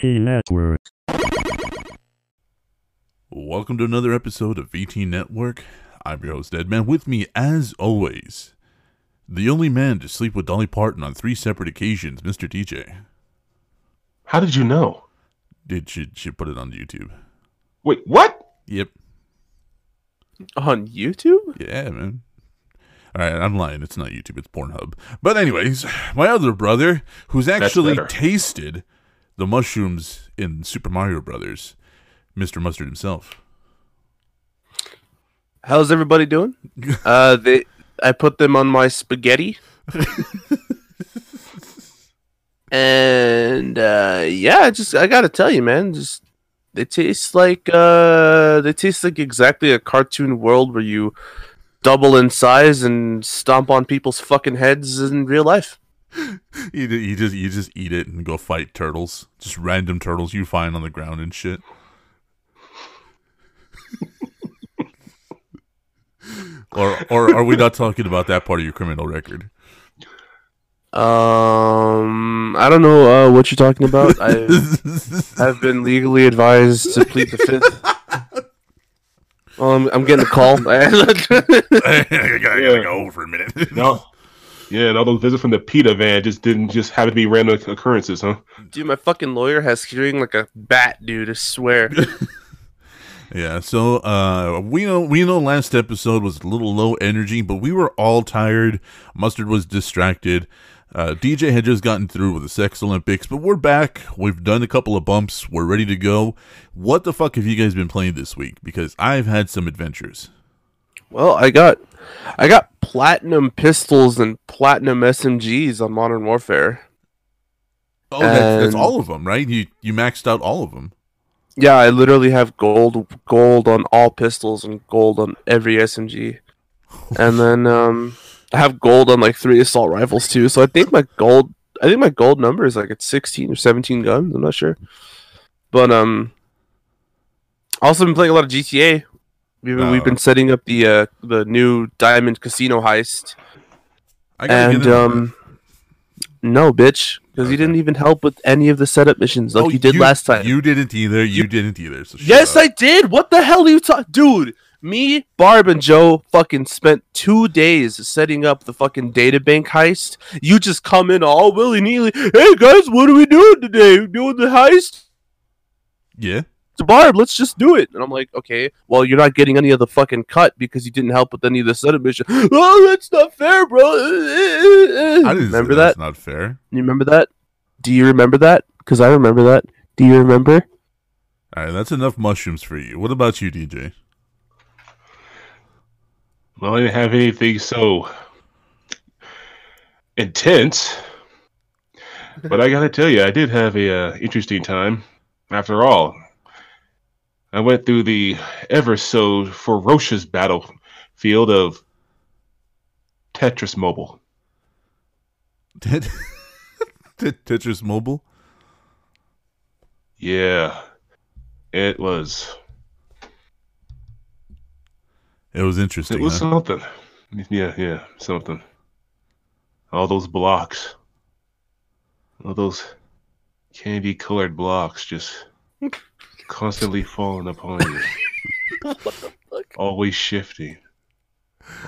VT Network. Welcome to another episode of VT Network. I'm your host, Deadman. With me, as always, the only man to sleep with Dolly Parton on three separate occasions, Mr. DJ. How did you know? Did she, she put it on YouTube? Wait, what? Yep. On YouTube? Yeah, man. All right, I'm lying. It's not YouTube. It's Pornhub. But anyways, my other brother, who's actually tasted the mushrooms in Super Mario Brothers, Mr. Mustard himself. How's everybody doing? uh, they, I put them on my spaghetti. and uh, yeah, just I gotta tell you, man, just they taste like uh, they taste like exactly a cartoon world where you double in size and stomp on people's fucking heads in real life. You, you just you just eat it and go fight turtles, just random turtles you find on the ground and shit. or or are we not talking about that part of your criminal record? Um, I don't know uh, what you're talking about. I have been legally advised to plead the fifth. Well, I'm, I'm getting a call. I gotta, I gotta Yeah. go for a minute. No. Yeah, and all those visits from the PETA van just didn't just happen to be random occurrences, huh? Dude, my fucking lawyer has hearing like a bat, dude. I swear. Yeah, so uh we know we know last episode was a little low energy, but we were all tired. Mustard was distracted. Uh DJ had just gotten through with the Sex Olympics, but we're back. We've done a couple of bumps. We're ready to go. What the fuck have you guys been playing this week? Because I've had some adventures. Well, I got, I got platinum pistols and platinum SMGs on Modern Warfare. Oh, that's, that's all of them, right? You you maxed out all of them. Yeah, I literally have gold, gold on all pistols and gold on every SMG, and then um, I have gold on like three assault rifles too. So I think my gold, I think my gold number is like at sixteen or seventeen guns. I'm not sure, but um, also been playing a lot of GTA. We've been, we've Oh. been setting up the uh, the new Diamond Casino heist, I and um, no, bitch, because you didn't even help with any of the setup missions like Oh, you did last time. You didn't either. You, didn't either. So Yes, up. I did. What the hell are you talking, dude? Me, Barb, and Joe fucking spent two days setting up the fucking databank heist. You just come in all willy nilly. Hey guys, what are we doing today? We doing the heist? Yeah. To Barb, let's just do it. And I'm like, okay, well, you're not getting any of the fucking cut because you didn't help with any of the setup mission. Oh, that's not fair, bro. I didn't remember that. that's not fair. You remember that? Do you remember that? Because I remember that. Do you remember? All right, that's enough mushrooms for you. What about you, DJ? Well, I didn't have anything so intense. But I gotta tell you, I did have a uh, interesting time. After all, I went through the ever so ferocious battlefield of Tetris Mobile. Tet- Tet- Tetris Mobile? Yeah, it was. It was interesting. It was huh? something. Yeah, yeah, something. All those blocks. All those candy colored blocks just constantly falling upon you. Always shifting.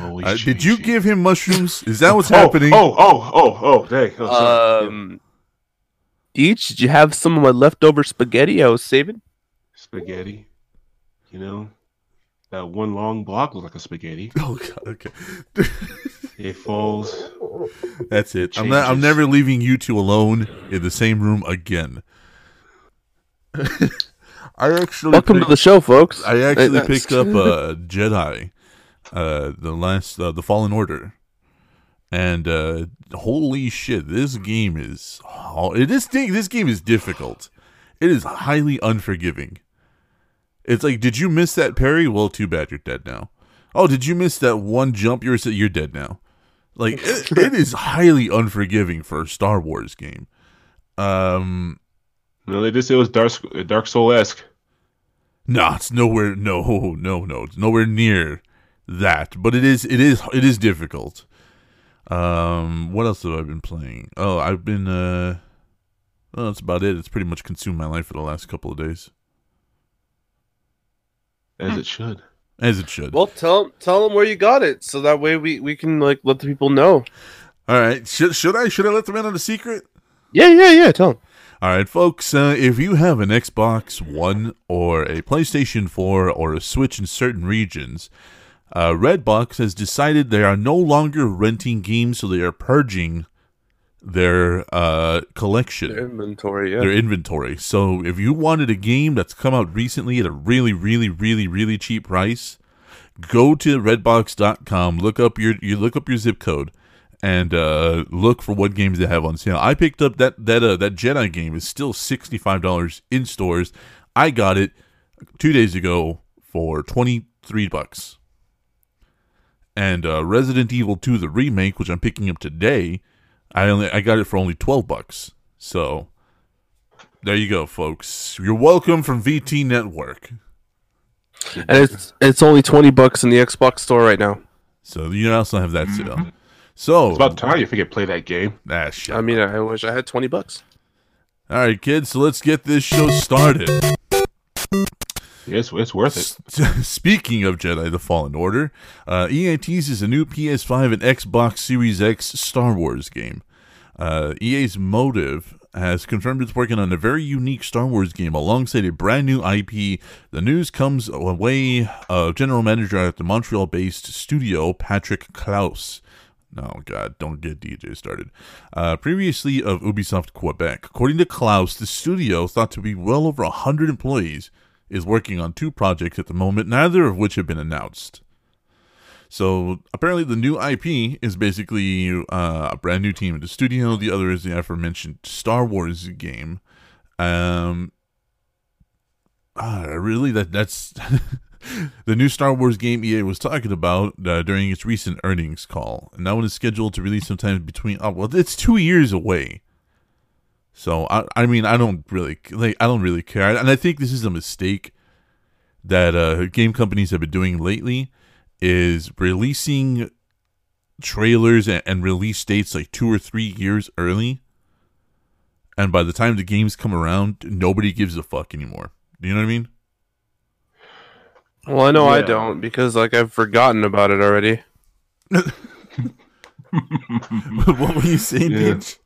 Always Uh, did you give him mushrooms? Is that what's oh, happening? Oh, oh, oh, oh, dang. Oh. Um, Deech, did you have some of my leftover spaghetti I was saving? spaghetti. You know, that one long block looks like a spaghetti. Oh, God, okay. It falls. That's it. I'm, not, I'm never leaving you two alone in the same room again. I actually Welcome to the show, folks. I actually Uh, picked up uh, Jedi, uh, the last, uh, the Fallen Order, and uh, holy shit, this game is oh, it is thing. This game is difficult. It is highly unforgiving. It's like, did you miss that parry? Well, too bad, you're dead now. Oh, did you miss that one jump? You're you're dead now. Like it, it is highly unforgiving for a Star Wars game. Um, No, they just say it was Dark Dark Soul esque. No, it's nowhere. No, no, no. It's nowhere near that. But it is. It is. It is difficult. Um, what else have I been playing? Oh, I've been. Uh, Well, that's about it. It's pretty much consumed my life for the last couple of days, As it should. as it should. Well, tell tell them where you got it, so that way we, we can like let the people know. All right, should should I should I let them in on a secret? Yeah, yeah, yeah. Tell them. All right, folks. Uh, if you have an Xbox One or a PlayStation 4 or a Switch in certain regions, uh, Redbox has decided they are no longer renting games, so they are purging their uh, collection. Their inventory. Yeah. their inventory. So if you wanted a game that's come out recently at a really, really, really, really cheap price, go to redbox.com, look up your you look up your zip code and uh, look for what games they have on sale. I picked up that that uh, that Jedi game is still sixty five dollars in stores. I got it two days ago for twenty three bucks. And uh, Resident Evil 2 the remake, which I'm picking up today, I only I got it for only twelve bucks. So there you go, folks. You're welcome from VT Network. and it's it's only twenty bucks in the Xbox store right now. So you also have that sale. So It's about time you could play that game. ah, shit. I mean, I wish I had twenty bucks. All right, kids. So let's get this show started. It's, it's worth it. Speaking of Jedi: The Fallen Order, uh, EA teases a new PS5 and Xbox Series X Star Wars game. Uh, EA's Motive has confirmed it's working on a very unique Star Wars game alongside a brand new IP. The news comes away of general manager at the Montreal-based studio Patrick Klaus. Oh God, don't get DJ started. Uh, previously of Ubisoft Quebec, according to Klaus, the studio, thought to be well over hundred employees, is working on two projects at the moment, neither of which have been announced. So apparently, the new IP is basically uh, a brand new team in the studio. The other is the aforementioned Star Wars game. Um, ah, really, that that's the new Star Wars game EA was talking about uh, during its recent earnings call, and that one is scheduled to release sometime between. Oh, well, it's two years away. So I, I mean, I don't really like. I don't really care, and I think this is a mistake that uh, game companies have been doing lately is releasing trailers and, and release dates like two or three years early, and by the time the games come around, nobody gives a fuck anymore. Do you know what I mean? Well, I know I don't because like I've forgotten about it already. what were you saying, Yeah. Deej?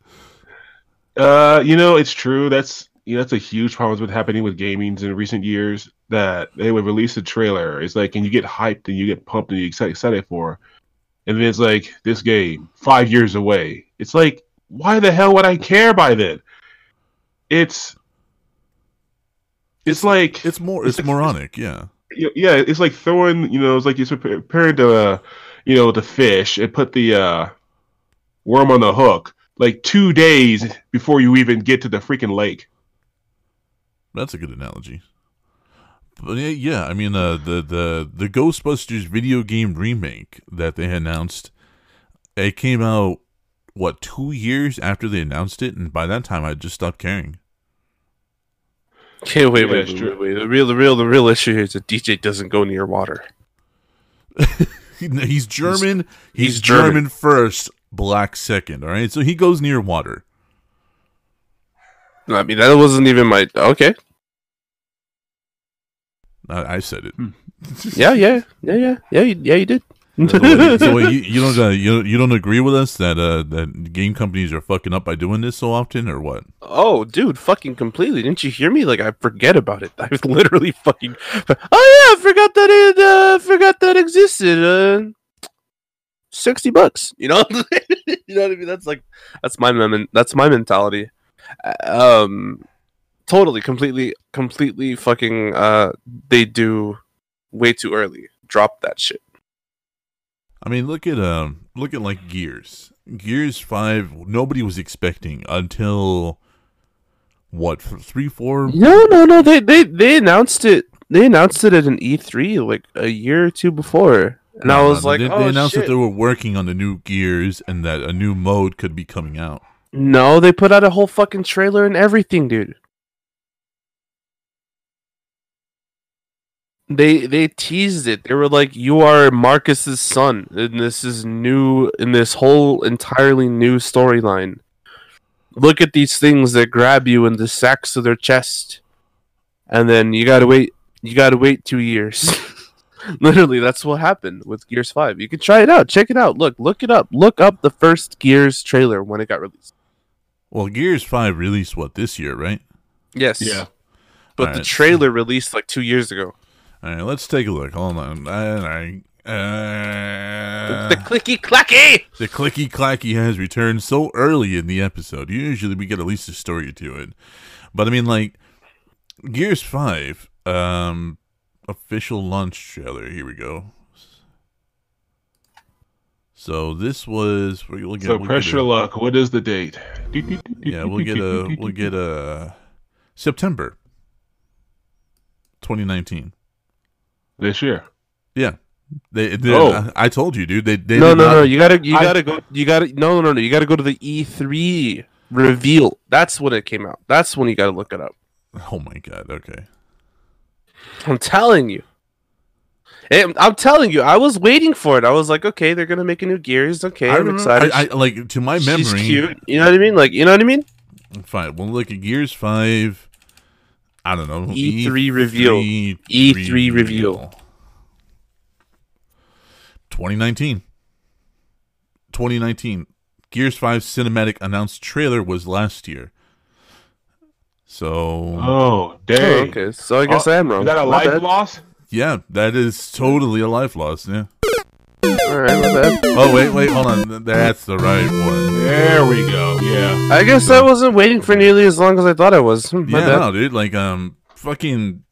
Uh, you know, it's true. That's you know, that's a huge problem that's been happening with gamings in recent years. That they would release a trailer. It's like, and you get hyped and you get pumped and you get excited for, and then it's like this game five years away. It's like, why the hell would I care by then? It's it's like It's more. It's It's- moronic. Yeah. Yeah, it's like throwing, you know, it's like you're preparing to, uh, you know, to fish and put the uh, worm on the hook like two days before you even get to the freaking lake. That's a good analogy. But yeah, yeah, I mean, uh, the the the Ghostbusters video game remake that they announced, it came out what two years after they announced it, and by that time I just stopped caring. Okay, wait, Yeah, wait, wait, wait, wait. The real, the real, the real issue here is that DJ doesn't go near water. He's German. He's, he's German. German. first, black second. All right, so he goes near water. I mean, that wasn't even my. Okay, I, I said it. yeah, yeah, yeah, yeah, yeah, you, yeah. You did. so wait, so wait, you, you don't uh, you you don't agree with us that uh that game companies are fucking up by doing this so often, or what? Oh, dude, fucking completely. Didn't you hear me? Like, I forget about it. I was literally fucking. Oh yeah, I forgot that it. Uh, forgot that existed. Uh, sixty bucks. You know. you know what I mean? That's like, that's my mem- That's my mentality. Uh, Um, totally, completely, completely fucking. Uh, they do way too early. Drop that shit. I mean, look at um, look at like Gears. Gears Five. Nobody was expecting until what three, four. No, no, no. They they they announced it. They announced it at an E3 like a year or two before, and I was like, they, oh they announced shit. that they were working on the new Gears and that a new mode could be coming out. No, they put out a whole fucking trailer and everything, dude. They they teased it. They were like, "You are Marcus's son, and this is new in this whole entirely new storyline." look at these things that grab you in the sacks of their chest, and then you gotta wait. You gotta wait two years. Literally, that's what happened with Gears Five. You can try it out. Check it out. Look, look it up. Look up the first Gears trailer when it got released. Well, Gears Five released what this year, right? Yes. Yeah. But the Alright. trailer released like two years ago. All right, let's take a look. Hold on. All right. Uh, the clicky clacky. the clicky clacky has returned so early in the episode. Usually we get at least a story to it, but I mean, like Gears Five, um, official launch trailer. Here we go. So this was we're looking So we'll get pressure a- luck. What is the date? Yeah, we'll get a we'll get a September, 2019. This year. Yeah, they. they Oh. I, I told you, dude. They. they No, no, not- no. You gotta, you I- gotta go. You gotta. No, no, no. You gotta go to the E3 reveal. That's when it came out. That's when you gotta look it up. Oh my god. Okay. I'm telling you. And I'm telling you, I was waiting for it. I was like, okay, they're gonna make a new Gears. Okay, I I'm remember- excited. I, I like to my memory. She's cute. You know what I mean? Like, you know what I mean? Fine. We'll look at Gears Five. I don't know. E3 reveal. E3 E3 reveal. 2019. 2019. Gears 5 cinematic announced trailer was last year. So, Oh, Oh, okay, so I guess Oh, I am wrong. Is that a My life bad. loss? yeah, that is totally a life loss. Yeah. All right, my bad. Oh, wait, wait, hold on. That's the right one. There we go. Yeah. I guess I wasn't waiting for nearly as long as I thought I was. My yeah, bad. no, dude. Like, um, fucking.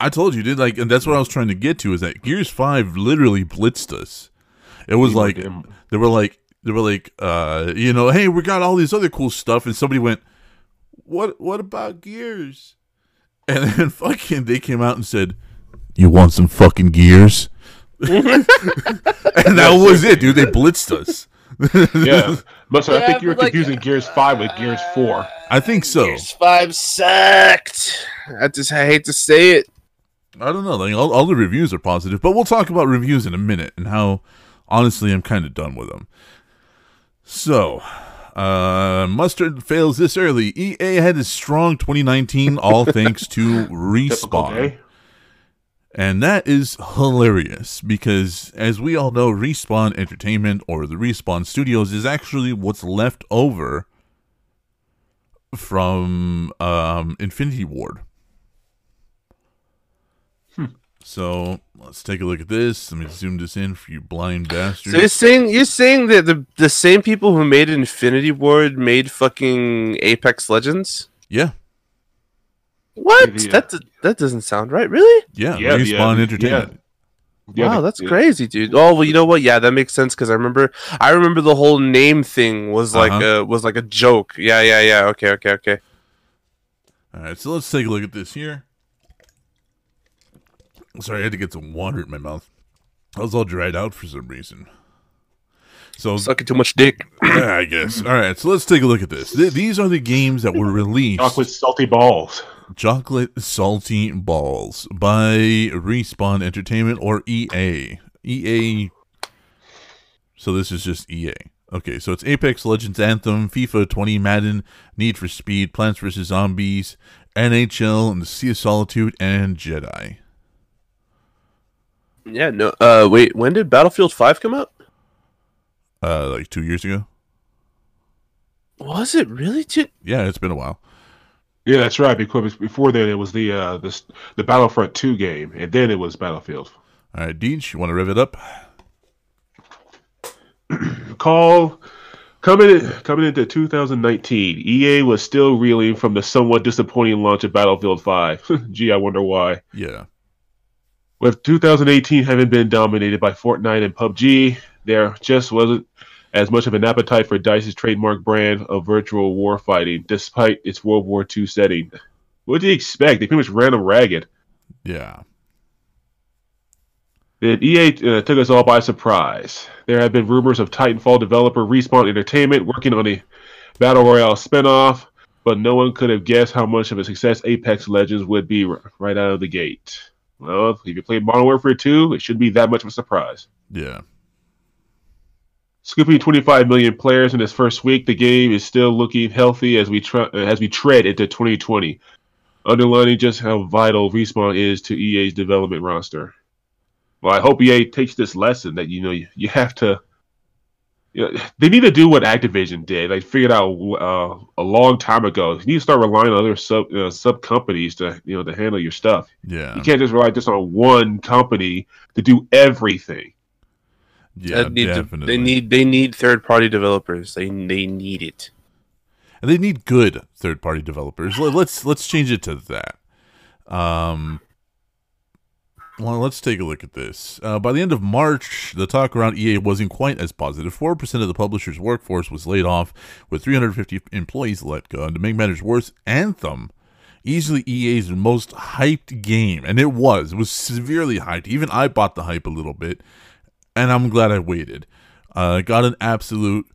I told you, dude. Like, and that's what I was trying to get to is that Gears Five literally blitzed us. It was like Damn. they were like they were like, uh, you know, hey, we got all these other cool stuff, and somebody went, what What about Gears? And then fucking they came out and said, you want some fucking Gears? and that was it, dude. They blitzed us. Yeah. But so I think you were but, like, confusing Gears 5 with Gears 4. I think so. Gears Five sucked. I just I hate to say it. I don't know. Like all, all the reviews are positive, but we'll talk about reviews in a minute and how honestly I'm kind of done with them. So, uh, mustard fails this early. EA had a strong 2019, all thanks to Typical respawn, day. And that is hilarious because, as we all know, respawn entertainment or the respawn studios is actually what's left over from um, Infinity Ward. So let's take a look at this. Let me zoom this in for you blind bastards. So you're saying you're saying that the the same people who made Infinity Ward made fucking Apex Legends? yeah, What? Yeah. That that doesn't sound right. Really? yeah, Yeah, respawn yeah, entertainment. Yeah, wow, the- that's crazy, dude. Oh well, you know what? Yeah, that makes sense because I remember I remember the whole name thing was like Uh-huh. a was like a joke. Yeah, yeah, yeah. Okay, okay, okay. All right, so let's take a look at this here. Sorry, I had to get some water in my mouth. I was all dried out for some reason. So Sucking too much dick. yeah, I guess. All right, so let's take a look at this. Th- these are the games that were released. Chocolate salty balls. Chocolate Salty Balls by Respawn Entertainment or EA. EA. So this is just EA. Okay, so it's Apex Legends Anthem, FIFA 20, Madden, Need for Speed, Plants vs. Zombies, NHL, and the Sea of Solitude, and Jedi. Yeah. No. Uh. Wait. When did Battlefield Five come out? Uh, like two years ago. Was it really? Two- Yeah, it's been a while. Yeah, that's right. Because before then it was the uh, the the Battlefront 2 game, and then it was Battlefield. All right, Deej, you want to rev it up? Call coming in, coming into 2019. EA was still reeling from the somewhat disappointing launch of Battlefield 5. Gee, I wonder why. Yeah. With 2018 having been dominated by Fortnite and PUBG, there just wasn't as much of an appetite for DICE's trademark brand of virtual war fighting, despite its World War II setting. What did you expect? They pretty much ran them ragged. Yeah. Then EA uh, took us all by surprise. There have been rumors of Titanfall developer Respawn Entertainment working on a Battle Royale spinoff, but no one could have guessed how much of a success Apex Legends would be r- right out of the gate. Well, if you played Modern Warfare 2, it shouldn't be that much of a surprise. Yeah. Scooping 25 million players in its first week, the game is still looking healthy as we tr- as we tread into 2020, underlining just how vital Respawn is to EA's development roster. Well, I hope EA takes this lesson that you know you, you have to. You know, they need to do what Activision did. They figured out uh, a long time ago. You need to start relying on other sub uh, sub companies to you know to handle your stuff. Yeah. You can't just rely just on one company to do everything. Yeah, need definitely. they need they need third party developers. They they need it. and they need good third party developers. Let- Let's let's change it to that. Um, well, let's take a look at this. Uh, by the end of March, the talk around EA wasn't quite as positive. Four percent of the publisher's workforce was laid off, with 350 employees let go. And to make matters worse, Anthem, easily EA's most hyped game, and it was, it was severely hyped. Even I bought the hype a little bit, and I'm glad I waited. Uh, got an absolute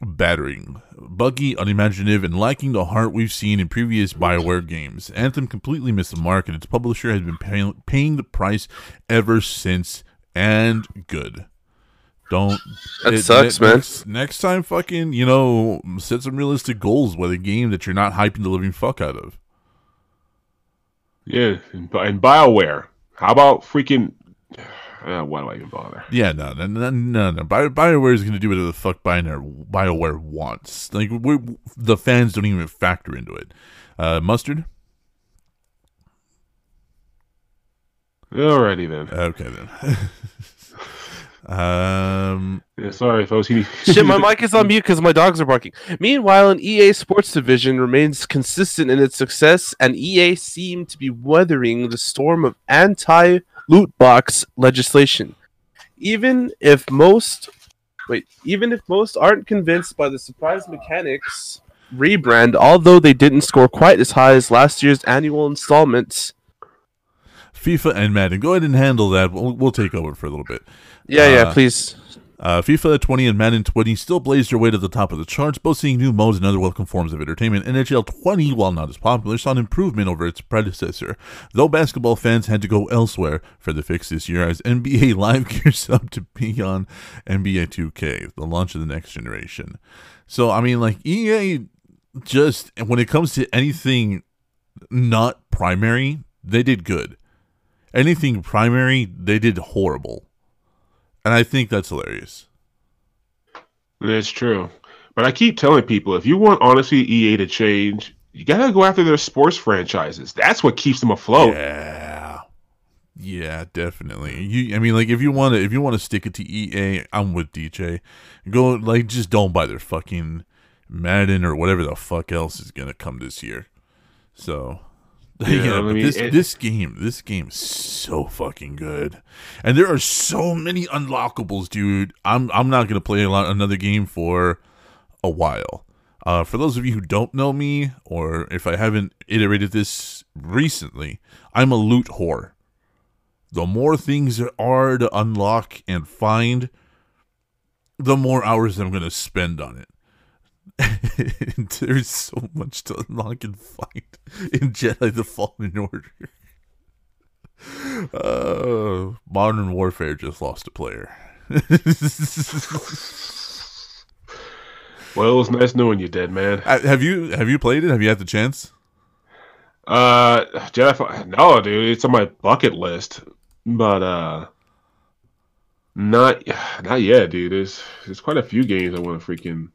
battering. Buggy, unimaginative, and lacking the heart we've seen in previous Bioware games. Anthem completely missed the mark, and its publisher has been pay- paying the price ever since. And good. Don't. That sucks, man. Next, next time, fucking, you know, set some realistic goals with a game that you're not hyping the living fuck out of. Yeah, and, and Bioware. How about freaking? Uh, why do I even bother? Yeah, no, no, no, no. no. Bio, BioWare is going to do whatever the fuck BioWare, BioWare wants. Like, we the fans don't even factor into it. Uh, Mustard? Alrighty then. Okay, then. um, Yeah, sorry, folks. He, Shit, my mic is on mute because my dogs are barking. Meanwhile, an EA Sports division remains consistent in its success, and EA seemed to be weathering the storm of anti loot box legislation. Even if most wait, even if most aren't convinced by the surprise mechanics rebrand, although they didn't score quite as high as last year's annual installments. FIFA and Madden. Go ahead and handle that. We'll, we'll take over for a little bit. Yeah, yeah, Uh, please. Uh, FIFA 20 and Madden 20 still blaze their way to the top of the charts, both seeing new modes and other welcome forms of entertainment. NHL 20, while not as popular, saw an improvement over its predecessor, though basketball fans had to go elsewhere for the fix this year as NBA Live gears up to be on NBA 2K, the launch of the next generation. So, I mean, like, EA just, when it comes to anything not primary, they did good. Anything primary, they did horrible. And I think that's hilarious. That's true. But I keep telling people if you want honestly EA to change, you gotta go after their sports franchises. That's what keeps them afloat. Yeah. Yeah, definitely. You I mean like if you want to if you want to stick it to EA, I'm with DJ. Go like just don't buy their fucking Madden or whatever the fuck else is going to come this year. So yeah, Yeah, I but mean, this it- this game, this game is so fucking good, and there are so many unlockables, dude. I'm I'm not gonna play a lot, another game for a while. Uh, for those of you who don't know me, or if I haven't iterated this recently, I'm a loot whore. The more things there are to unlock and find, the more hours I'm going to spend on it. There's so much to unlock and find in Jedi the Fallen Order. Uh, Modern Warfare just lost a player. Well, it was nice knowing you, dead man. Uh, have you have you played it? Have you had the chance? Uh, Jedi. No, dude, it's on my bucket list, but uh, not not yet, dude. There's there's quite a few games I want to freaking.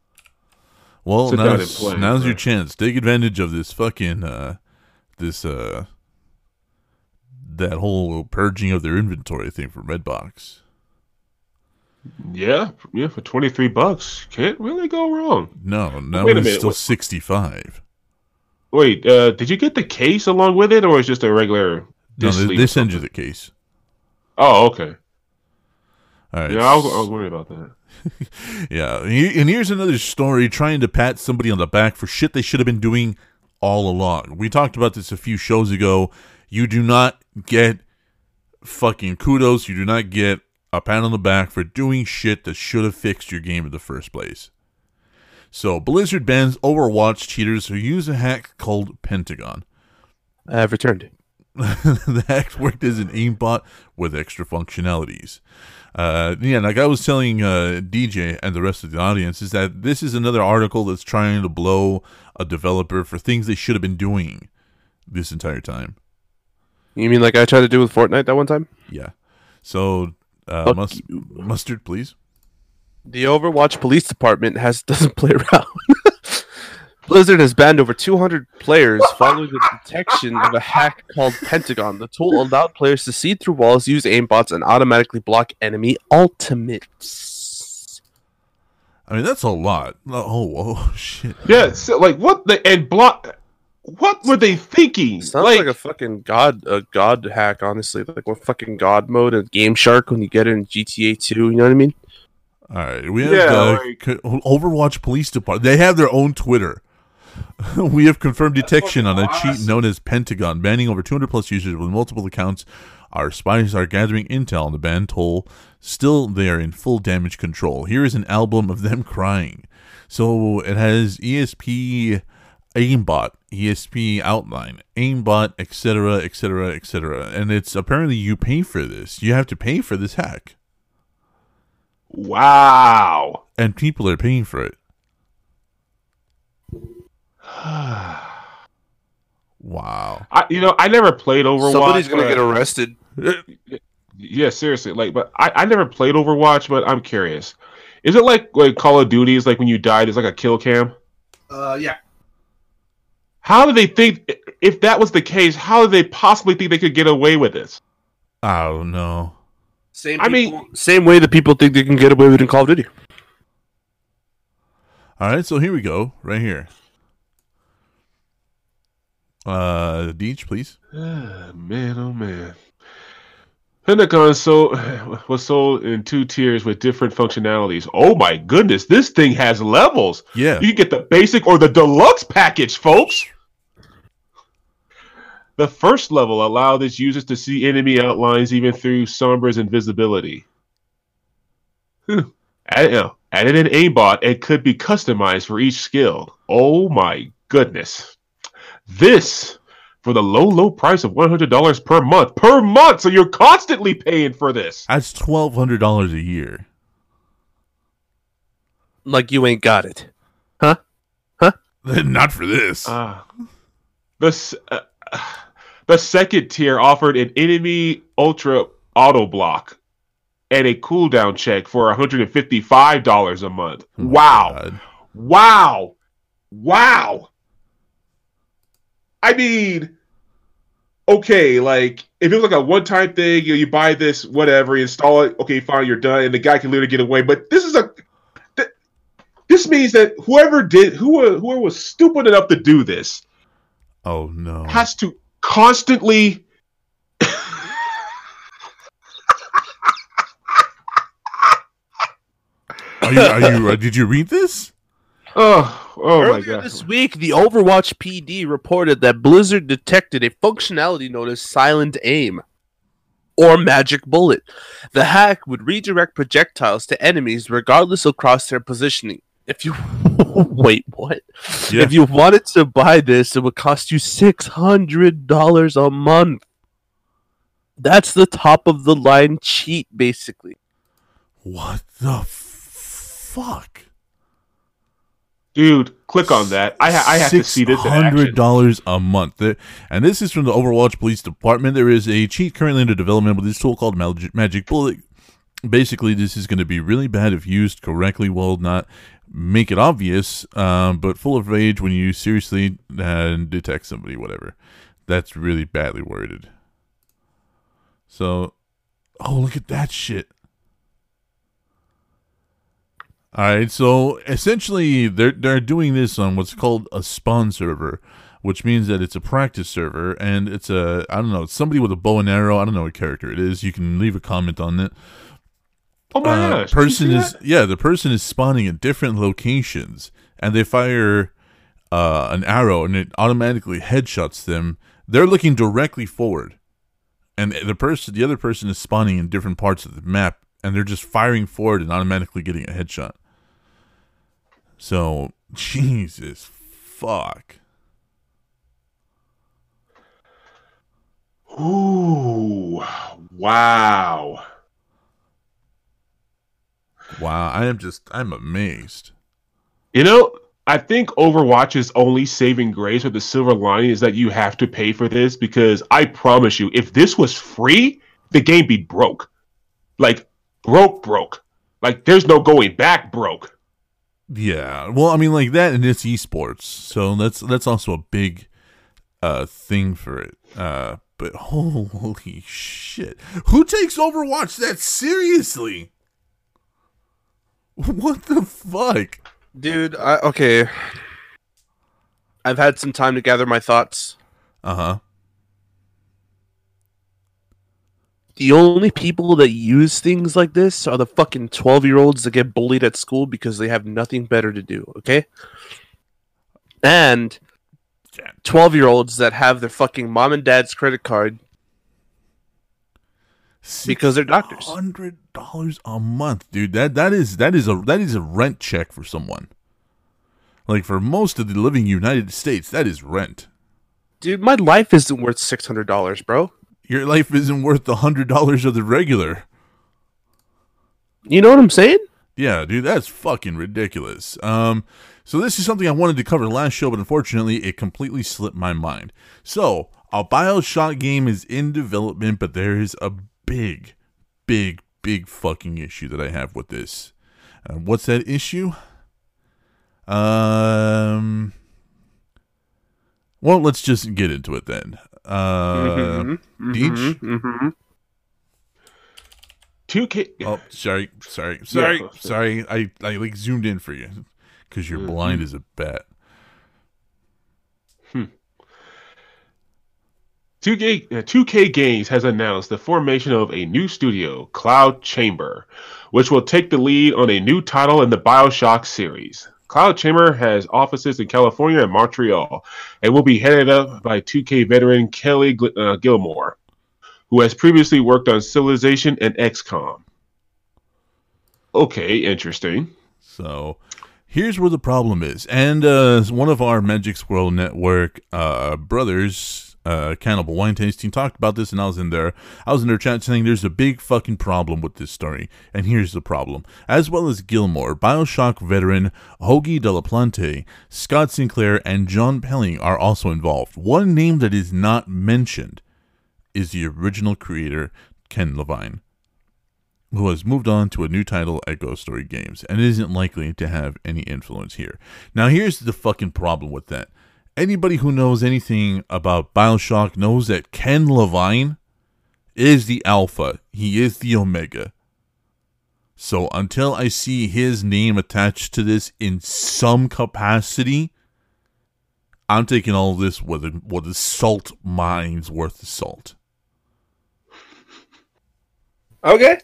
Well, Sit now's, play, now's your chance. Take advantage of this fucking uh this uh that whole purging of their inventory thing from Redbox. Yeah, yeah, for twenty three bucks, can't really go wrong. No, now Wait a minute, still sixty five. Wait, uh, did you get the case along with it, or is just a regular? No, they, they send you the case. Oh, okay. All right. Yeah, I was, I was worried about that. Yeah, and and here's another story trying to pat somebody on the back for shit they should have been doing all along. We talked about this a few shows ago. You do not get fucking kudos. You do not get a pat on the back for doing shit that should have fixed your game in the first place. So, Blizzard bans Overwatch cheaters who use a hack called Pentagon. I have returned. the hack worked as an aimbot with extra functionalities. Uh, yeah, like I was telling uh, DJ and the rest of the audience, is that this is another article that's trying to blow a developer for things they should have been doing this entire time. You mean like I tried to do with Fortnite that one time? Yeah. So, uh, mus- mustard, please. The Overwatch Police Department has doesn't play around. Blizzard has banned over 200 players following the detection of a hack called Pentagon. The tool allowed players to see through walls, use aimbots, and automatically block enemy ultimates. I mean, that's a lot. Oh, oh shit. Yeah, so, like what the and block. What were they thinking? Sounds like, a fucking god, a god hack. Honestly, like what fucking god mode and Game Shark when you get it in GTA 2. You know what I mean? All right, we have Yeah, the like- Overwatch Police Department. They have their own Twitter. we have confirmed detection on a cheat known as Pentagon, banning over 200 plus users with multiple accounts. Our spies are gathering intel on the ban toll. Still, they are in full damage control. Here is an album of them crying. So it has ESP aimbot, ESP outline, aimbot, etc., etc., etc. And it's apparently you pay for this. You have to pay for this hack, wow. and people are paying for it. Wow. I, you know, I never played Overwatch. Somebody's gonna but- get arrested. Yeah, seriously. Like, but I, I never played Overwatch, but I'm curious. Is it like like Call of Duty? Is like when you die, there's like a kill cam. Uh, yeah. How do they think? If that was the case, how do they possibly think they could get away with this? I don't know. Same. I mean- same way that people think they can get away with it in Call of Duty. All right, so here we go, right here. Uh, Deej, please. Ah, man, oh man. Pentagon so was sold in two tiers with different functionalities. Oh my goodness, this thing has levels. Yeah. You can get the basic or the deluxe package, folks. The first level allowed its users to see enemy outlines even through Sombra's invisibility. Whew. Add- uh, Added an aimbot and could be customized for each skill. Oh my goodness. This for the low, low price of $100 per month. Per month! So you're constantly paying for this. That's twelve hundred dollars a year. Like you ain't got it. Huh? Huh? Not for this. Uh, the uh, the second tier offered an enemy ultra auto block and a cooldown check for $155 a month. Oh Wow. God. Wow. Wow. I mean, okay, like if it was like a one time thing, you, you buy this, whatever, you install it, okay, fine, you're done, and the guy can literally get away. But this is a th- this means that whoever did who whoever was stupid enough to do this Oh no. has to constantly Are you? Are you? Uh, did you read this? oh oh my Earlier god this week, the Overwatch PD reported that Blizzard detected a functionality known as Silent Aim or Magic Bullet. The hack would redirect projectiles to enemies regardless of crosshair positioning. If you wait, what? Yeah. If you wanted to buy this, it would cost you six hundred dollars a month. That's the top of the line cheat, basically. What the fuck? Dude click on that i, ha- I have to see this hundred dollars a month, and this is from the Overwatch Police Department. There is a cheat currently under development with this tool called Magic, Bullet. Basically, this is going to be really bad if used correctly. Will not make it obvious, um, but full of rage when you seriously uh, detect somebody. Whatever. That's really badly worded. So, oh look at that shit. All right, so essentially they're they're doing this on what's called a spawn server, which means that it's a practice server and it's a I don't know, somebody with a bow and arrow. I don't know what character it is. You can leave a comment on it. oh my Uh, gosh person is that? yeah, the person is spawning at different locations and they fire uh, an arrow and it automatically headshots them. They're looking directly forward, and the person, the other person, is spawning in different parts of the map, and they're just firing forward and automatically getting a headshot. So Jesus fuck. Ooh, wow. Wow, I am just I'm amazed. You know, I think Overwatch's only saving grace or the silver lining is that you have to pay for this because I promise you, if this was free, the game be broke. Like broke, broke. Like there's no going back, broke. Yeah, well, I mean, like that, and it's esports, so that's that's also a big uh thing for it. Uh, but holy shit, who takes Overwatch that seriously? What the fuck? Dude, I, okay. I've had some time to gather my thoughts. Uh huh. The only people that use things like this are the fucking 12 year olds that get bullied at school because they have nothing better to do, okay? And 12 year olds that have their fucking mom and dad's credit card because they're doctors. Hundred dollars a month, dude. That that is that is a that is a rent check for someone. Like for most of the living United States, that is rent. Dude, my life isn't worth $600, bro. Your life isn't worth the hundred dollars of the regular. You know what I'm saying? Yeah, dude, that's fucking ridiculous. Um, so this is something I wanted to cover last show, but unfortunately, it completely slipped my mind. So a Bioshock game is in development, but there is a big, big, big fucking issue that I have with this. Uh, what's that issue? Um. Well, let's just get into it then. Uh, Deej? Mhm. 2K. Oh, sorry, sorry, sorry, Yeah. sorry. I, I like zoomed in for you because you're blind as a bat. 2K, uh, 2K Games has announced the formation of a new studio, Cloud Chamber, which will take the lead on a new title in the Bioshock series. Cloud Chamber has offices in California and Montreal and will be headed up by 2K veteran Kelley uh, Gilmore, who has previously worked on Civilization and XCOM. Okay, interesting. So here's where the problem is. And uh, one of our Magic Squirrel Network uh, brothers, uh, Cannibal Wine Tasting, talked about this, and I was in there. I was in their chat saying there's a big fucking problem with this story. And here's the problem. As well as Gilmore, Bioshock veteran Hoagy De La Plante, Scott Sinclair, and John Pelling are also involved. One name that is not mentioned is the original creator, Ken Levine who has moved on to a new title at Ghost Story Games and isn't likely to have any influence here. Now, here's the fucking problem with that. Anybody who knows anything about Bioshock knows that Ken Levine is the alpha, he is the omega. So until I see his name attached to this in some capacity, I'm taking all this with a, with a salt mine's worth of salt. Okay.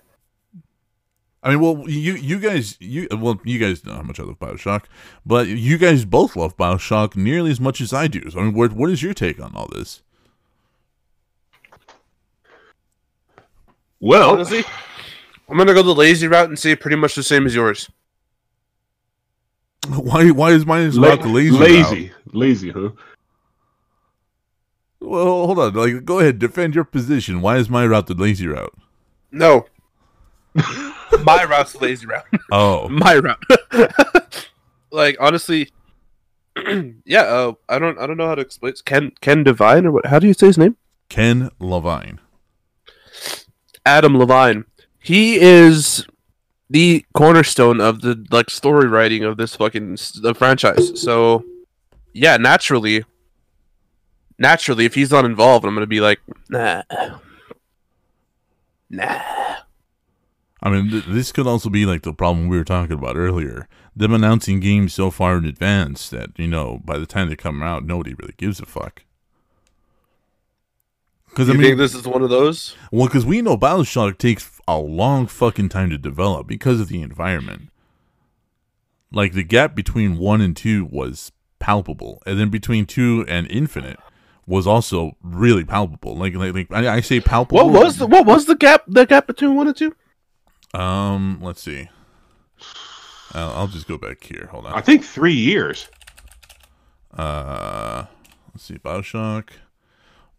I mean, well, you you guys you well you guys know how much I love Bioshock, but you guys both love Bioshock nearly as much as I do. So, I mean, what what is your take on all this? Well, Honestly, I'm gonna go the lazy route and say pretty much the same as yours. Why why is mine la- about the lazy? lazy, lazy, huh? Well, hold on. Like, go ahead, defend your position. Why is my route the lazy route? No. My route's the lazy route. Oh, My route. like honestly, yeah. Uh, I don't. I don't know how to explain. It's Ken Ken Devine or what? How do you say his name? Ken Levine. Adam Levine. He is the cornerstone of the like story writing of this fucking the franchise. So, yeah, naturally, naturally, if he's not involved, I'm gonna be like, nah, nah. I mean, th- this could also be like the problem we were talking about earlier. Them announcing games so far in advance that you know by the time they come out, nobody really gives a fuck. Because I mean, think this is one of those? Well, because we know Bioshock takes a long fucking time to develop because of the environment. Like the gap between one and two was palpable, and then between two and Infinite was also really palpable. Like, like, like I, I say palpable. What was the what was the gap? The gap between one and two? Um, let's see. I'll, I'll just go back here. Hold on. I think three years. Uh, let's see. Bioshock.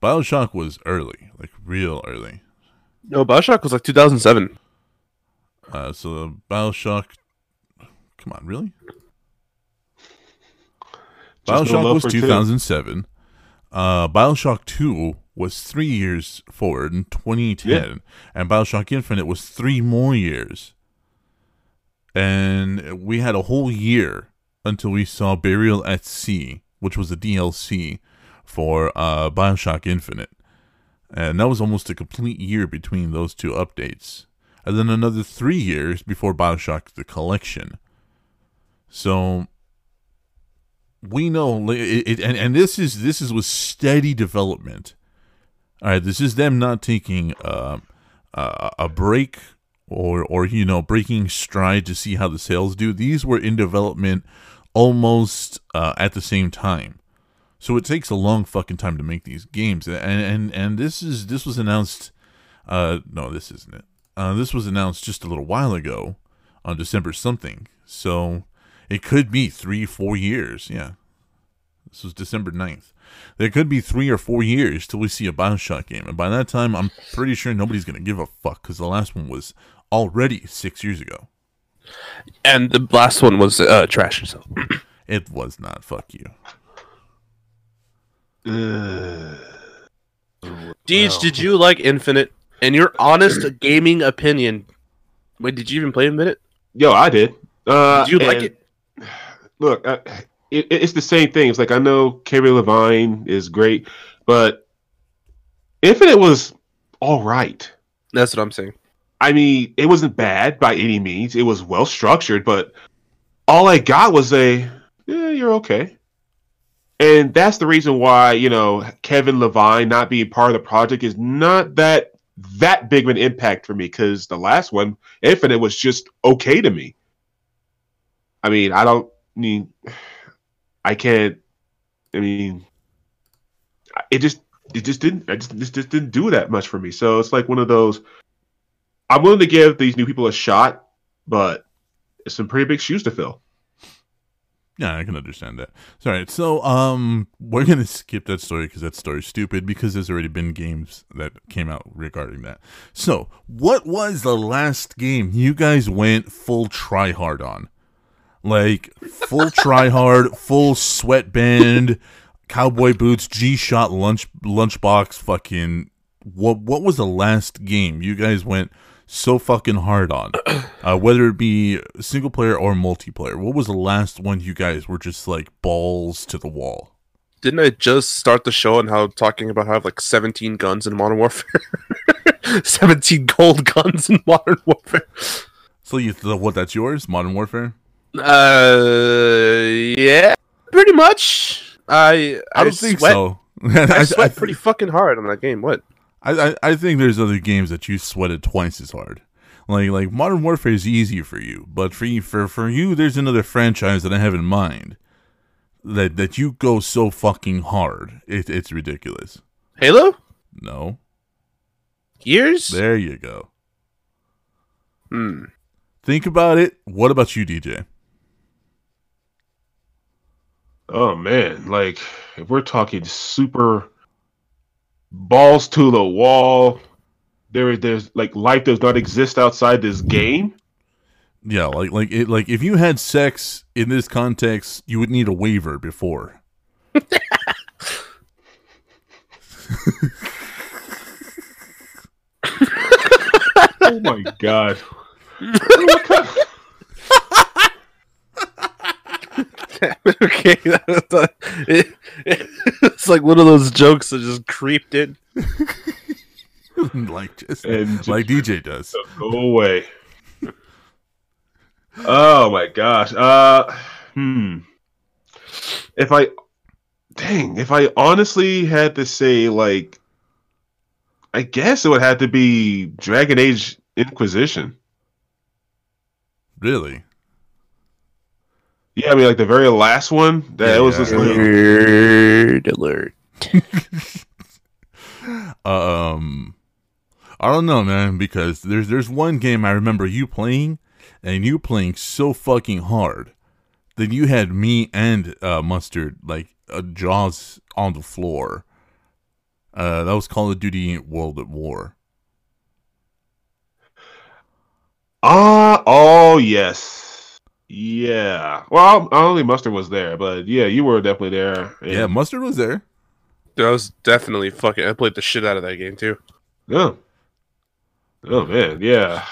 Bioshock was early, like real early. No, Bioshock was like 2007. Uh, so Bioshock. Come on, really? Just Bioshock love was for two. 2007. Uh, Bioshock 2 was three years forward in 2010, Yeah. and Bioshock Infinite was three more years. And we had a whole year until we saw Burial at Sea, which was a DLC for uh, Bioshock Infinite. And that was almost a complete year between those two updates. And then another three years before Bioshock the Collection. So we know it, it, and, and this is this is with steady development all right this is them not taking uh, uh, a break or or you know breaking stride to see how the sales do these were in development almost uh, at the same time so it takes a long fucking time to make these games and and and this is this was announced uh no this isn't it uh this was announced just a little while ago on december something so it could be three, four years. Yeah. This was December 9th. There could be three or four years till we see a Bioshock game. And by that time, I'm pretty sure nobody's going to give a fuck because the last one was already six years ago. And the last one was uh, trash. So It was not. Fuck you. Ugh. Deej, Wow. did you like Infinite? In your honest gaming opinion, wait, did you even play Infinite? Yo, I did. Uh, Did you like it? Look, I, it, it's the same thing. It's like I know Kerry Levine is great, but Infinite was all right. That's what I'm saying. I mean, it wasn't bad by any means. It was well structured, but all I got was a, yeah, you're okay. And that's the reason why, you know, Kevin Levine not being part of the project is not that that big of an impact for me because the last one, Infinite, was just okay to me. I mean, I don't mean, I can't, I mean, it just, it just didn't, I just, it just didn't do that much for me. So it's like one of those, I'm willing to give these new people a shot, but it's some pretty big shoes to fill. Yeah, I can understand that. All right. So, um, we're gonna skip that story because that story's stupid because there's already been games that came out regarding that. So, what was the last game you guys went full try hard on? Like full try hard, full sweatband, cowboy boots, G shot lunch lunchbox, fucking. What what was the last game you guys went so fucking hard on? uh, whether it be single player or multiplayer. What was the last one you guys were just like balls to the wall? Didn't I just start the show and how talking about how I have like 17 guns in Modern Warfare? 17 gold guns in Modern Warfare. So you th- what? That's yours, Modern Warfare. Uh, yeah, pretty much. I I don't think sweat, so. I I, sweat I, pretty fucking hard on that game. What? I, I I think there's other games that you sweated twice as hard. Like like Modern Warfare is easy for you, but for you for for you, there's another franchise that I have in mind that that you go so fucking hard. It, it's ridiculous. Halo? No, Years? there you go. Hmm. Think about it. What about you, DJ? Oh man, like if we're talking super balls to the wall, there there's like life does not exist outside this game. Yeah, like like it like if you had sex in this context, you would need a waiver before. Oh my god. okay, that was- it- it's like one of those jokes that just creeped in. like just And just- like DJ does. Go away. Oh my gosh. Uh hmm. If I dang, if I honestly had to say like I guess it would have to be Dragon Age Inquisition. Really? Yeah, I mean like the very last one that Yeah, was yeah, just yeah. like Nerd alert. Um, I don't know, man, because there's there's one game I remember you playing, and you playing so fucking hard that you had me and uh, mustard like uh, jaws on the floor. Uh, that was Call of Duty World at War. Ah, oh yes, yeah. Well, I only Mustard was there, but yeah, you were definitely there. and- Yeah, Mustard was there. That was definitely fucking. I played the shit out of that game too. Oh. Oh man, yeah.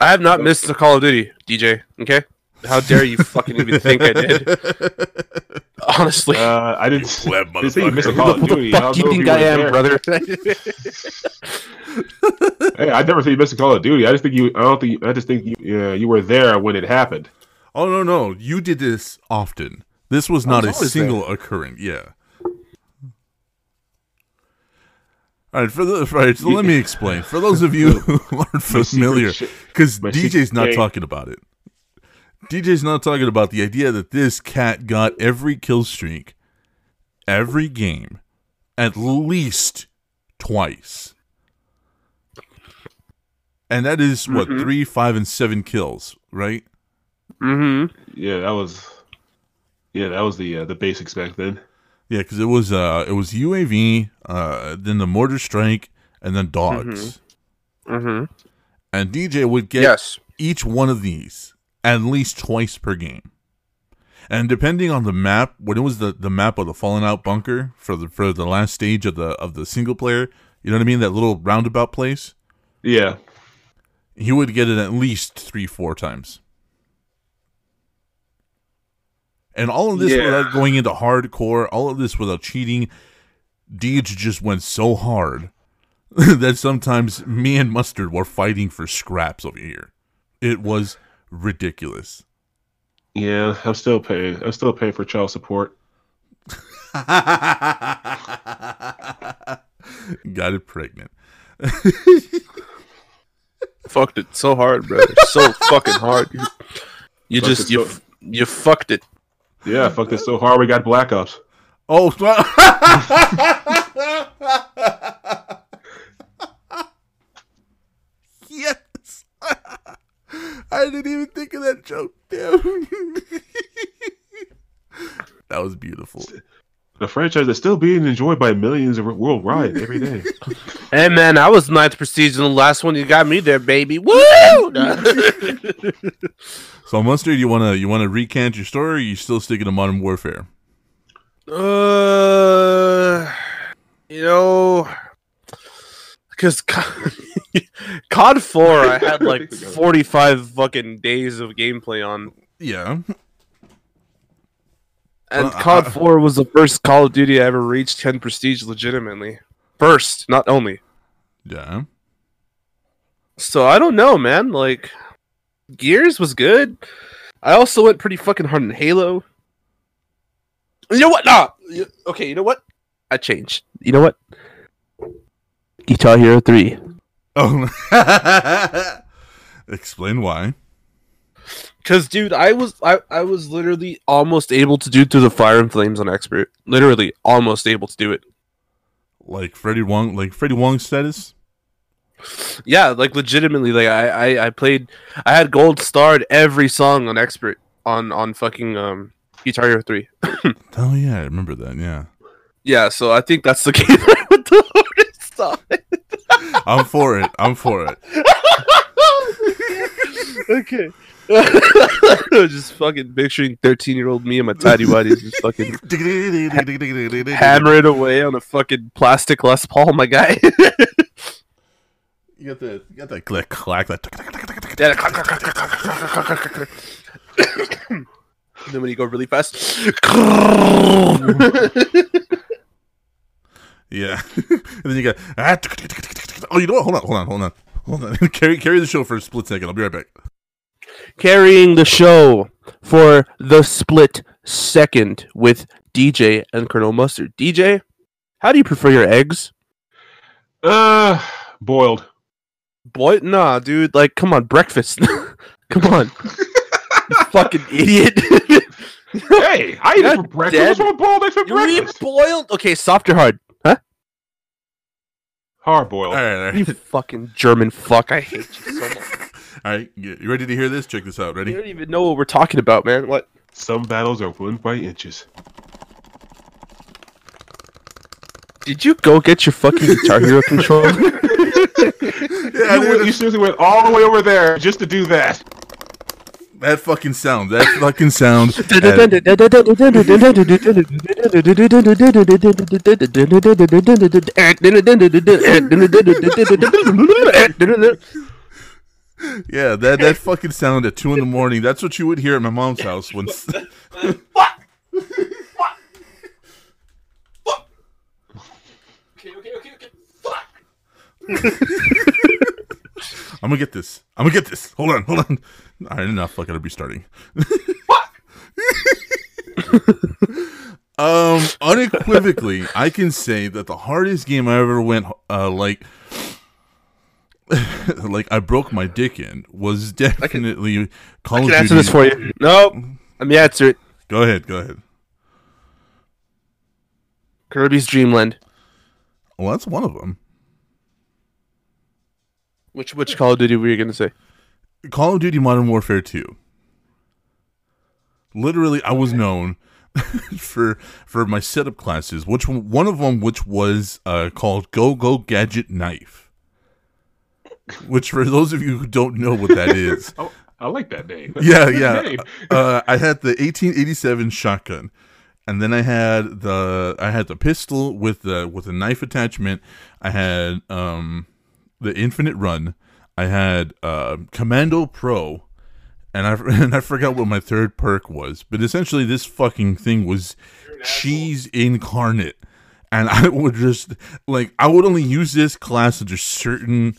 I have not missed a Call of Duty, DJ. Okay, how dare you fucking even think I did? Honestly, Uh, I didn't. Web didn't say you missed a. Call of what Duty. the fuck don't you think I am, were brother? Hey, I never said you missed a Call of Duty. I just think you. I don't think. I just think you. Yeah, you were there when it happened. Oh no, no, you did this often. This was not a was always single occurrence. Yeah. All right, for the right, so let me explain. For those of you who aren't familiar, because DJ's not talking about it. DJ's not talking about the idea that this cat got every kill streak, every game, at least twice, and that is what Mm-hmm. three, five, and seven kills, right? Mm-hmm. Yeah, that was. Yeah, that was the uh, the basics back then. Yeah, because it was uh it was UAV, uh then the mortar strike, and then dogs. Mm-hmm. And DJ would get Yes. each one of these at least twice per game. And depending on the map, when it was the, the map of the fallen out bunker for the for the last stage of the of the single player, you know what I mean? That little roundabout place, Yeah, he would get it at least three, four times. And all of this Yeah. without going into hardcore, all of this without cheating. Deej just went so hard that sometimes me and Mustard were fighting for scraps over here. It was ridiculous. yeah. I'm still paying. I'm still paying for child support. Got it pregnant. Fucked it so hard, bro. So fucking hard. You, you Fucked just it you so- you fucked it. Yeah, fuck this so hard. We got Black Ops. Oh, yes. I didn't even think of that joke. Damn. that was beautiful. The franchise that's still being enjoyed by millions of worldwide every day. Hey man, I was ninth prestige in the last one. You got me there, baby. Woo! So, Mustard, you wanna you wanna recant your story? Or you still sticking to Modern Warfare? Uh, you know, because COD Four, I had like forty-five fucking days of gameplay on, Yeah. And Well, COD I- Four was the first Call of Duty I ever reached ten prestige legitimately. First, not only. Yeah. So I don't know, man. Like, Gears was good. I also went pretty fucking hard in Halo. You know what? Nah. Okay, you know what? I changed. You know what? Guitar Hero 3. Oh. Explain why. Cause dude, I was I, I was literally almost able to do through the fire and flames on expert. Literally almost able to do it. Like Freddie Wong, like Freddie Wong status. Yeah, like legitimately, like I, I, I played I had gold starred every song on expert on on fucking um Guitar Hero 3. Oh yeah, I remember that. Yeah, Yeah, so I think that's the game went the hardest on. I'm for it. I'm for it. okay. just fucking picturing 13 year old me and my tidy whities just fucking hammering away on a fucking plastic Les Paul, my guy. You got the you got that click clack that. then when you go really fast, Yeah, and then you got. Ah, oh, you know what? Hold on, hold on, hold on, hold on. carry carry the show for a split second. I'll be right back. Carrying the show for the split second with DJ and Colonel Mustard. DJ, how do you prefer your eggs? Uh, boiled. Boy, nah, dude. Like, come on, breakfast. come on, fucking idiot. Hey, I eat it for breakfast. dead. What's wrong with boiled eggs for you eat breakfast? boiled? Okay, soft or hard? Huh? Hard boiled. right, all You fucking German fuck. I hate you so much. All right. You you ready to hear this? Check this out. Ready? You Ready? don't even know what we're talking about, man. What? Some battles are won by inches. Did you go get your fucking Guitar Hero controller? Yeah, you, went- you seriously went all the way over there just to do that. that fucking sound. That fucking sound. Yeah, that that fucking sound at two in the morning. That's what you would hear at my mom's house when. Okay, okay, okay, okay. I'm gonna get this. I'm gonna get this. Hold on, hold on. All right, enough. Fuck it. I'll be starting. um, unequivocally, I can say that the hardest game I ever went uh like. like I broke my dick in was definitely Call I of can answer Duty. this for you. No, let me answer it. Go ahead, go ahead. Kirby's Dream Land. Well, that's one of them. Which which Call of Duty were you gonna say? Call of Duty Modern Warfare 2. Literally, I was known for for my setup classes, which one one of them which was uh, called Go Go Gadget Knife. Which, for those of you who don't know what that is, Oh, I like that name. yeah, yeah. name. Uh, I had the 1887 shotgun, and then I had the I had the pistol with the with a knife attachment. I had um the infinite run. I had uh, Commando Pro, and I and I forgot what my third perk was. But essentially, this fucking thing was cheese incarnate, and I would just like I would only use this class under certain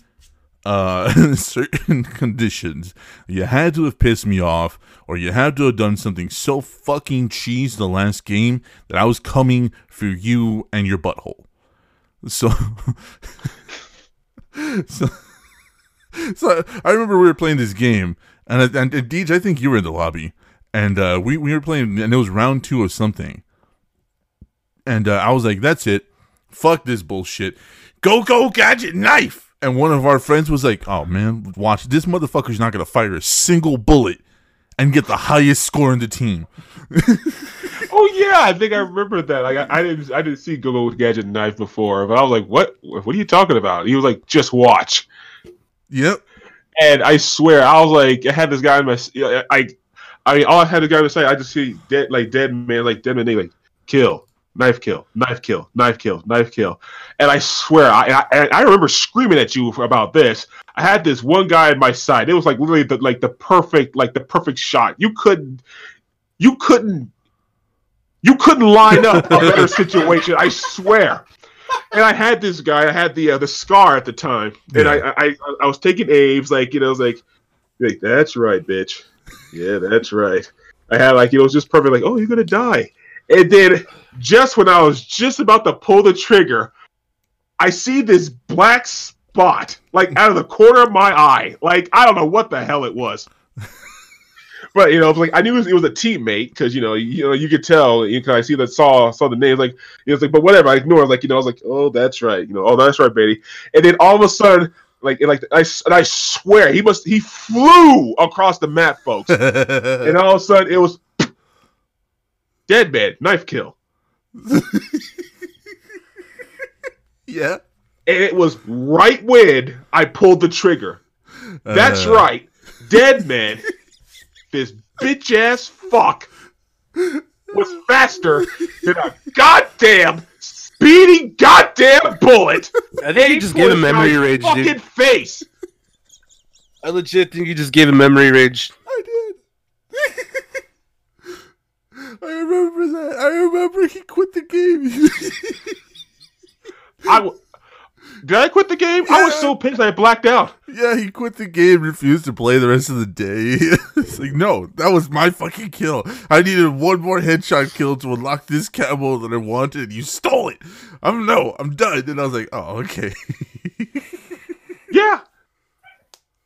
uh certain conditions. You had to have pissed me off or you had to have done something so fucking cheese the last game that i was coming for you and your butthole. So so so i remember we were playing this game and and, and Deej, i think you were in the lobby and uh we, we were playing and it was round two of something. And uh, i was like that's it. Fuck this bullshit. Go go gadget knife and one of our friends was like oh man watch this motherfucker's not gonna fire a single bullet and get the highest score in the team Oh yeah, I think I remember that. Like I, I didn't, I didn't see Go with Gadget Knife before, but I was like, "What? What are you talking about?" He was like, "Just watch." yep And I swear, I was like, I had this guy in my, I, I, mean, all I had this guy to say, I just see dead, like dead man, like dead man, they like kill, knife kill, knife kill, knife kill, knife kill, and I swear, I, I, I remember screaming at you about this. I had this one guy at my side. It was like literally the, like the perfect, like the perfect shot. You couldn't, you couldn't, you couldn't line up a better situation. I swear. And I had this guy. I had the uh, the scar at the time, and I, I I was taking Abe's like you know, I was like, like that's right, bitch. Yeah, that's right. I had like you know, it was just perfect. Like, oh, you're gonna die. And then just when I was just about to pull the trigger, I see this black spot like out of the corner of my eye. Like I don't know what the hell it was. But you know, like I knew it was, it was a teammate because you know, you know, you could tell. You know, I see that saw saw the name. Like it was like, but whatever. I ignored. Like you know, I was like, oh, that's right. You know, oh, that's right, baby. And then all of a sudden, like, and like I and I swear, he must he flew across the map, folks. and all of a sudden, it was dead man, knife kill, yeah and it was right when I pulled the trigger. That's Uh, right, dead man. this bitch ass fuck was faster than a goddamn speeding goddamn bullet. I think you just gave him memory my rage, fucking dude. face. I legit think you just gave him memory rage. I did. I remember that. I remember he quit the game. I w- did I quit the game? I was so pissed I blacked out. yeah, he quit the game, refused to play the rest of the day. it's like, no, that was my fucking kill. I needed one more headshot kill to unlock this camo that I wanted. You stole it. I'm no, I'm done. And I was like, oh, okay. Yeah.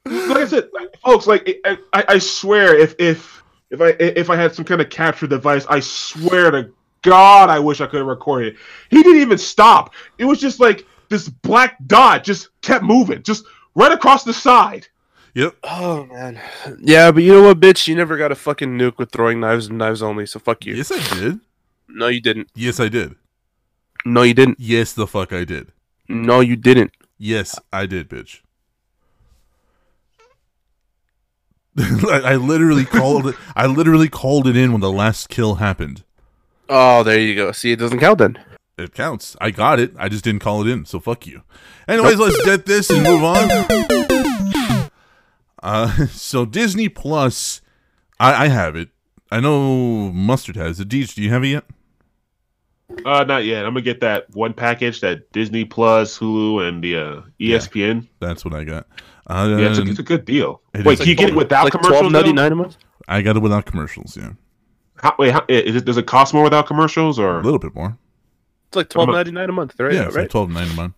Like I said, like, folks, like I, I, I swear, if if if I if I had some kind of capture device, I swear to God, I wish I could have recorded it. He didn't even stop. It was just like this black dot just kept moving, just right across the side. yep. Oh man. Yeah, but you know what, bitch? You never got a fucking nuke with throwing knives and knives only. So fuck you. Yes, I did. No, you didn't. Yes, I did. No, you didn't. Yes, the fuck I did. No, you didn't. Yes, I did, bitch. I, I literally called it. I literally called it in when the last kill happened. Oh, there you go. See, it doesn't count then. It counts. I got it. I just didn't call it in. So fuck you. Anyways, let's get this and move on. Uh, so Disney Plus, I, I have it. I know Mustard has it. Deej, do you have it yet? Uh, not yet. I'm gonna get that one package, that Disney Plus, Hulu, and the uh, ESPN. That's what I got. Uh, Yeah, it's a, it's a good deal. Wait, is. can you get it without like commercials? twelve ninety nine a month. I got it without commercials. Yeah, How, wait, how, is it, does it cost more without commercials, or a little bit more. It's like twelve ninety nine a month, right? yeah, it's like right. twelve nine a month.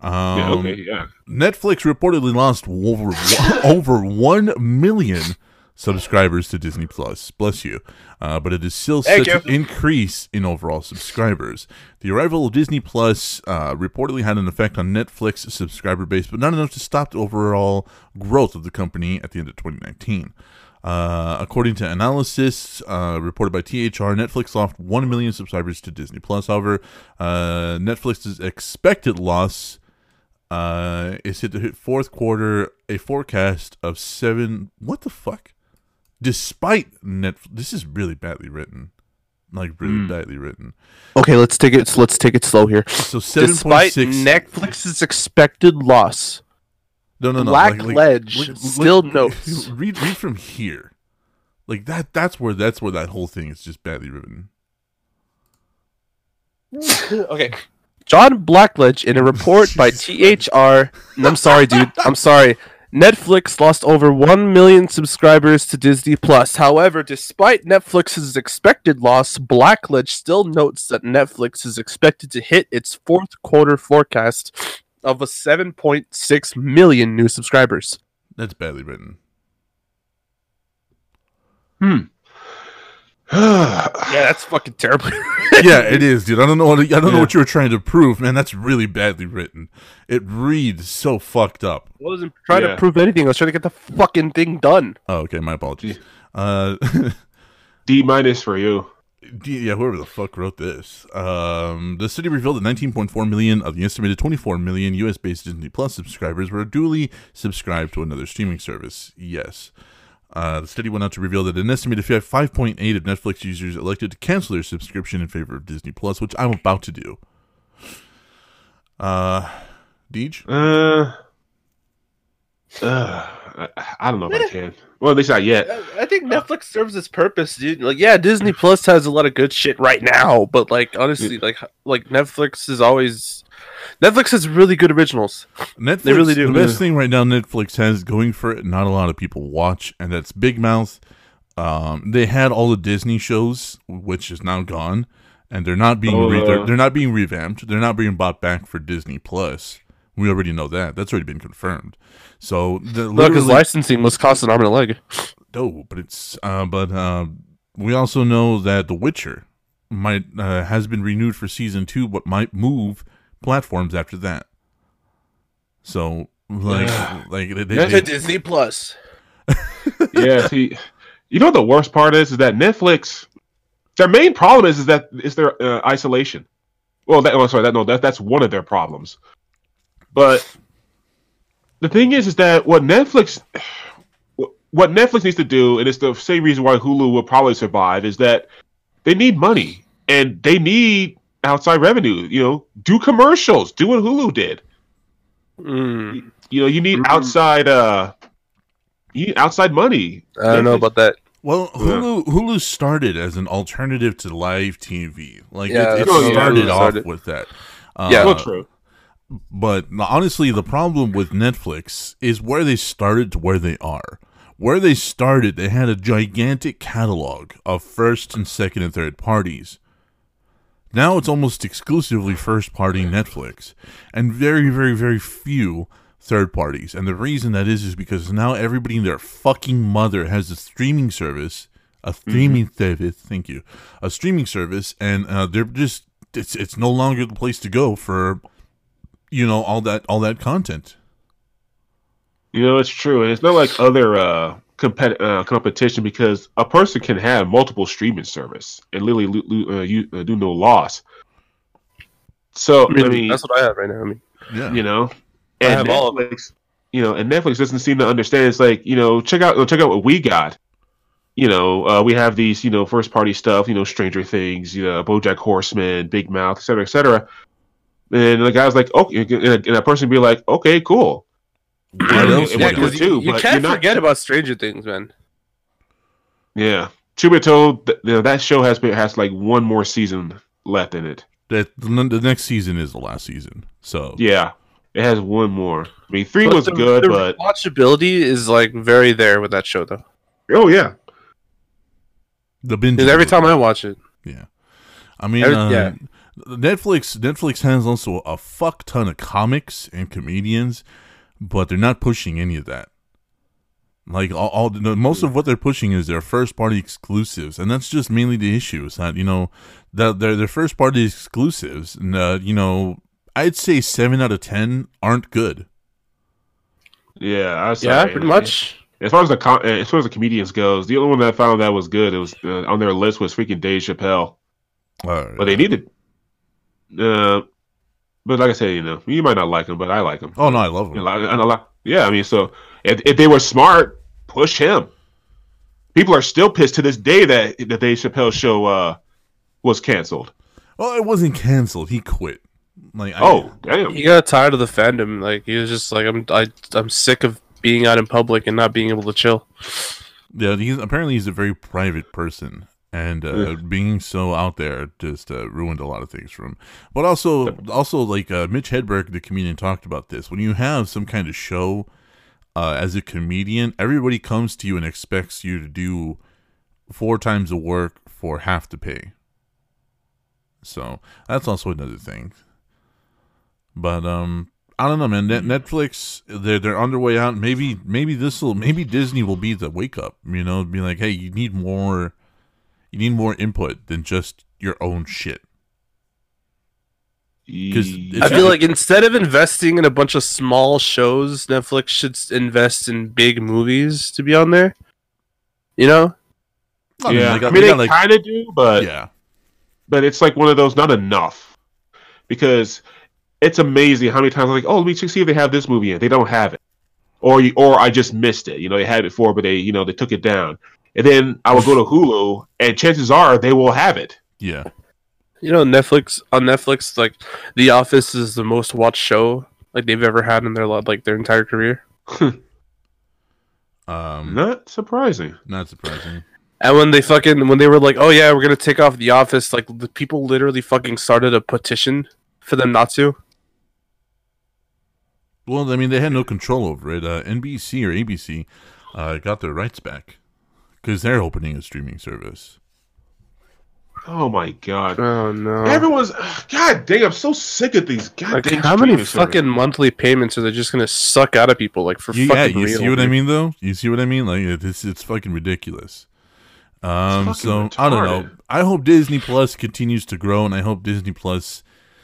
Um, yeah, okay, yeah. Netflix reportedly lost over over one million subscribers to Disney Plus. Bless you, uh, but it is still Thank such an you. increase in overall subscribers. The arrival of Disney Plus uh, reportedly had an effect on Netflix subscriber base, but not enough to stop the overall growth of the company at the end of 2019. Uh, according to analysis uh, reported by THR, Netflix lost 1 million subscribers to Disney Plus. However, uh, Netflix's expected loss uh, is hit to hit fourth quarter a forecast of seven. What the fuck? Despite Netflix. this is really badly written, like really Hmm. badly written. Okay, let's take it. Let's take it slow here. So seven point Despite six. Netflix's expected loss, no, no, no. Black like- like- Ledge like- still like- notes. Read, read from here. Like that. That's where. That's where that whole thing is just badly written. okay. John Blackledge in a report by THR. I'm sorry, dude. I'm sorry. Netflix lost over 1 million subscribers to Disney Plus. However, despite Netflix's expected loss, Blackledge still notes that Netflix is expected to hit its fourth quarter forecast of a 7.6 million new subscribers. That's badly written. Hmm. Yeah, that's fucking terrible. yeah, it is, dude. I don't know what I don't know what you were trying to prove, man. That's really badly written. It reads so fucked up. I wasn't trying Yeah. to prove anything. I was trying to get the fucking thing done. Oh, okay. My apologies. Uh, D minus for you. D- yeah, whoever the fuck wrote this. Um, the city revealed that 19.4 million of the estimated 24 million US-based Disney Plus subscribers were duly subscribed to another streaming service. Yes. Uh, the study went on to reveal that an estimated 5.8 of Netflix users elected to cancel their subscription in favor of Disney Plus, which I'm about to do. Uh, Deej? Uh, uh, I, I don't know if I can. Well, at least not yet. I think Netflix serves its purpose, dude. Like, yeah, Disney Plus has a lot of good shit right now, but like, honestly, like, like Netflix is always Netflix has really good originals. Netflix, They really do. The best thing right now Netflix has going for it, not a lot of people watch, and that's Big Mouth. Um, they had all the Disney shows, which is now gone, and they're not being re- Oh, they're, uh, they're not being revamped. They're not being bought back for Disney Plus. We already know that. That's already been confirmed. So the Look, his licensing was cost an arm and a leg. no, but it's uh, but uh, we also know that The Witcher might uh, has been renewed for season two, but might move platforms after that. So like Yeah. like they, they, Yeah, they- Disney Plus. yeah, see, you know what the worst part is? Is that Netflix, their main problem is is that is their uh, isolation. Well, that, oh, sorry, that no, that that's one of their problems. But the thing is, is that what Netflix, what Netflix needs to do, and it's the same reason why Hulu will probably survive, is that they need money and they need outside revenue. You know, do commercials, do what Hulu did. Mm, You know, you need Mhm. outside, uh, you need outside money. I don't know about that. well Hulu Hulu started as an alternative to live TV. Like Yeah, it, it that's what started off with that. Yeah. Uh, Well, true. but honestly, the problem with Netflix is where they started to where they are. Where they started, they had a gigantic catalog of first and second and third parties. Now it's almost exclusively first party Netflix and very, very, very few third parties. And the reason that is is because now everybody and their fucking mother has a streaming service, a streaming service. Thank you, a streaming service, and uh, they're just it's it's no longer the place to go for you know all that all that content. You know, it's true, and it's not like other uh, compet- uh, competition because a person can have multiple streaming service and literally lo- lo- uh, you, uh, do no loss. So I mean, I mean, that's what I have right now. I mean, Yeah, you know, I And have all of Netflix, you know, and Netflix doesn't seem to understand. It's like, you know, check out check out what we got. You know, uh, we have these, you know, first party stuff, you know, Stranger Things, you know, BoJack Horseman, Big Mouth, etc., cetera, et cetera. And the guy's like, okay, and a- and a person be like, okay, cool. What Yeah, else it we went got? good 'cause too, you, you can't you're not- forget about Stranger Things, man. Yeah, truth be told, th- you know, that show has been has like one more season left in it. That the the next season is the last season. So Yeah, it has one more. I mean, three But was the- good, the but watchability is like very there with that show, though. oh yeah, the binge. Because every time I watch it, Yeah. I mean, Every- uh, yeah. Netflix Netflix has also a fuck ton of comics and comedians, but they're not pushing any of that. Like all, all the, most of what they're pushing is their first party exclusives, and that's just mainly the issue. Is that you know that their their first party exclusives, and uh, you know, I'd say seven out of ten aren't good. yeah, I was yeah, sorry. pretty much. As far as the com- as far as the comedians goes, the only one that I found that was good, it was uh, on their list was freaking Dave Chappelle. Uh, But they needed, uh, but like I said, you know, you might not like him, but I like him. oh no, I love You them. know, and a lot, yeah. I mean, so if, if they were smart, push him. People are still pissed to this day that the Dave Chappelle show uh, was canceled. Well, it wasn't canceled. He quit. Like, I- Oh, damn. He got tired of the fandom. Like he was just like, I'm, I, I'm sick of being out in public and not being able to chill. Yeah, he's apparently he's a very private person, and uh, being so out there just uh, ruined a lot of things for him. But also, also like uh, Mitch Hedberg, the comedian, talked about this. When you have some kind of show uh, as a comedian, everybody comes to you and expects you to do four times the work for half the pay. So that's also another thing. But um, I don't know, man. Net- Netflix, they're they're on their way out. Maybe maybe this will maybe Disney will be the wake up. You know, be like, hey, you need more, you need more input than just your own shit. Because I feel like instead of investing in a bunch of small shows, Netflix should invest in big movies to be on there. You know, I mean, yeah, they got- I mean they they like- kind of do, but yeah, but it's like one of those not enough because it's amazing how many times I'm like, oh, let me check see if they have this movie in. They don't have it, or you, or I just missed it. You know, they had it before, but they you know they took it down. And then I will go to Hulu, and chances are they will have it. yeah. you know Netflix on Netflix, like The Office is the most watched show like they've ever had in their like their entire career. Um, Not surprising. not surprising. And when they fucking when they were like, oh yeah, we're gonna take off The Office, like the people literally fucking started a petition for them not to. Well, I mean, they had no control over it. Uh, NBC or ABC uh, got their rights back because they're opening a streaming service. Oh my god. Oh no! Everyone's God dang, I'm so sick of these like goddamn how many streaming services. fucking monthly payments are they just gonna suck out of people? Like for You, yeah, fucking you real, see what I mean, though. You see what I mean? Like it's it's fucking ridiculous. Um, fucking so I don't know. I hope Disney Plus continues to grow, and I hope Disney Plus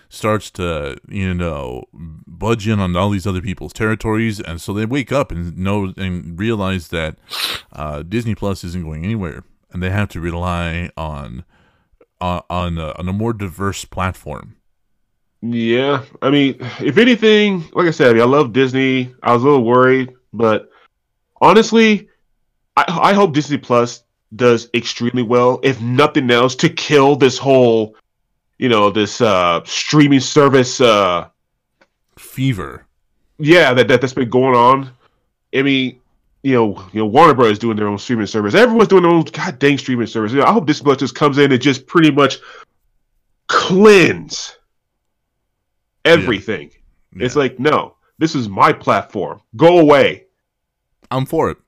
starts to you know budge in on all these other people's territories, and so they wake up and know and realize that uh, Disney Plus isn't going anywhere, and they have to rely on on on a, on a more diverse platform. Yeah, I mean, if anything, like I said, I, mean, I love Disney. I was a little worried, but honestly, I, I hope Disney Plus does extremely well. If nothing else, to kill this whole, you know, this uh streaming service. uh Fever. Yeah, that, that that's been going on. I mean, you know, you know, Warner Brothers doing their own streaming service. Everyone's doing their own god dang streaming service. You know, I hope this just comes in and just pretty much cleanse everything. It's Yeah. like, no, this is my platform. Go away. I'm for it.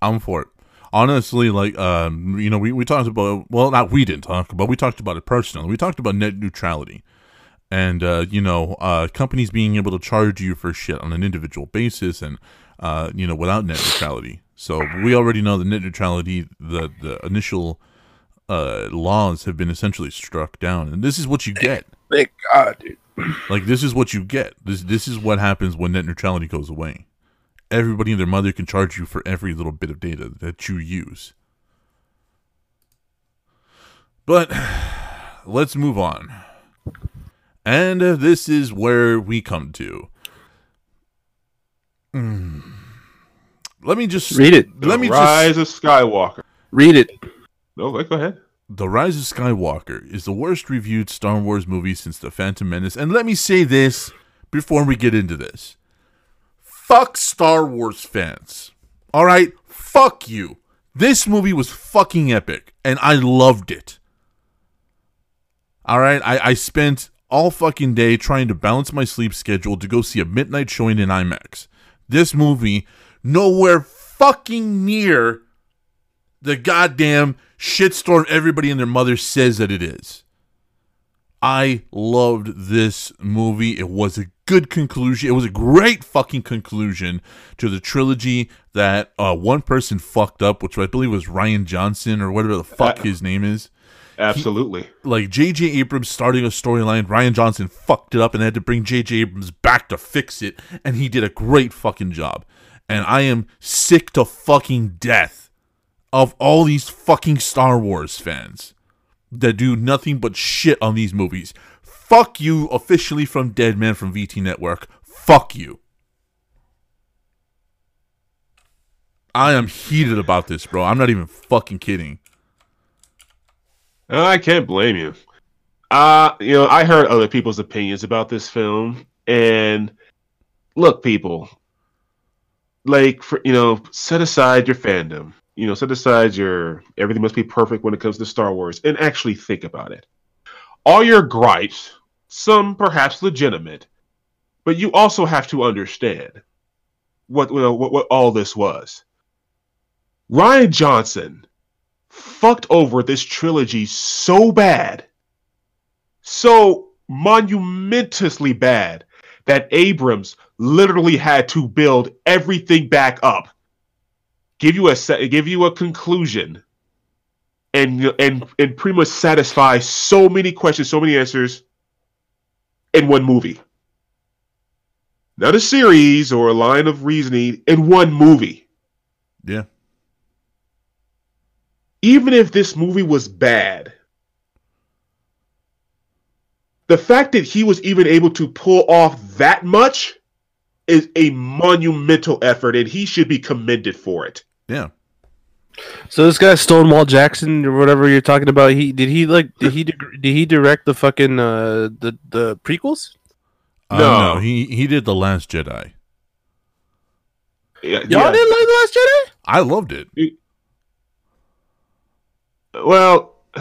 I'm for it. Honestly, like um, you know, we, we talked about well, not we didn't talk, but we talked about it personally. We talked about net neutrality, and uh, you know, uh, companies being able to charge you for shit on an individual basis, and uh, you know, without net neutrality. So we already know the net neutrality, the the initial uh, laws have been essentially struck down, and this is what you get. Thank God, dude. Like this is what you get. This this is what happens when net neutrality goes away. Everybody and their mother can charge you for every little bit of data that you use. But let's move on. And uh, this is where we come to. Let me just Read it. Let me Rise just. of Skywalker. Read it. No, go ahead. The Rise of Skywalker is the worst reviewed Star Wars movie since The Phantom Menace. And let me say this before we get into this. Fuck Star Wars fans. All right? Fuck you. This movie was fucking epic, and I loved it. All right? I, I spent all fucking day trying to balance my sleep schedule to go see a midnight showing in IMAX. This movie, nowhere fucking near the goddamn shitstorm everybody and their mother says that it is. I loved this movie. It was a good conclusion. It was a great fucking conclusion to the trilogy that uh, one person fucked up, which I believe was Rian Johnson or whatever the fuck Uh, his name is. Absolutely. Like J.J. Abrams starting a storyline, Rian Johnson fucked it up and had to bring J.J. Abrams back to fix it, and he did a great fucking job. And I am sick to fucking death of all these fucking Star Wars fans that do nothing but shit on these movies. Fuck you, officially from Dead Man from VT Network. Fuck you. I am heated about this, bro. I'm not even fucking kidding. I can't blame you. Uh, you know, I heard other people's opinions about this film, and look, people, like, for, you know, set aside your fandom. You know, set aside your everything must be perfect when it comes to Star Wars, and actually think about it. All your gripes, some perhaps legitimate, but you also have to understand what what, what all this was. Rian Johnson fucked over this trilogy so bad, so monumentously bad, that Abrams literally had to build everything back up, give you a se- give you a conclusion, and and and pretty much satisfy so many questions, so many answers in one movie. Not a series or a line of reasoning in one movie. Yeah. even if this movie was bad, the fact that he was even able to pull off that much is a monumental effort, and he should be commended for it. Yeah. So this guy Stonewall Jackson or whatever you're talking about, he did he like did he did he direct the fucking uh the the prequels? Uh, No. no, he he did the Last Jedi. Yeah, Y'all yeah. didn't like the Last Jedi? I loved it. Well,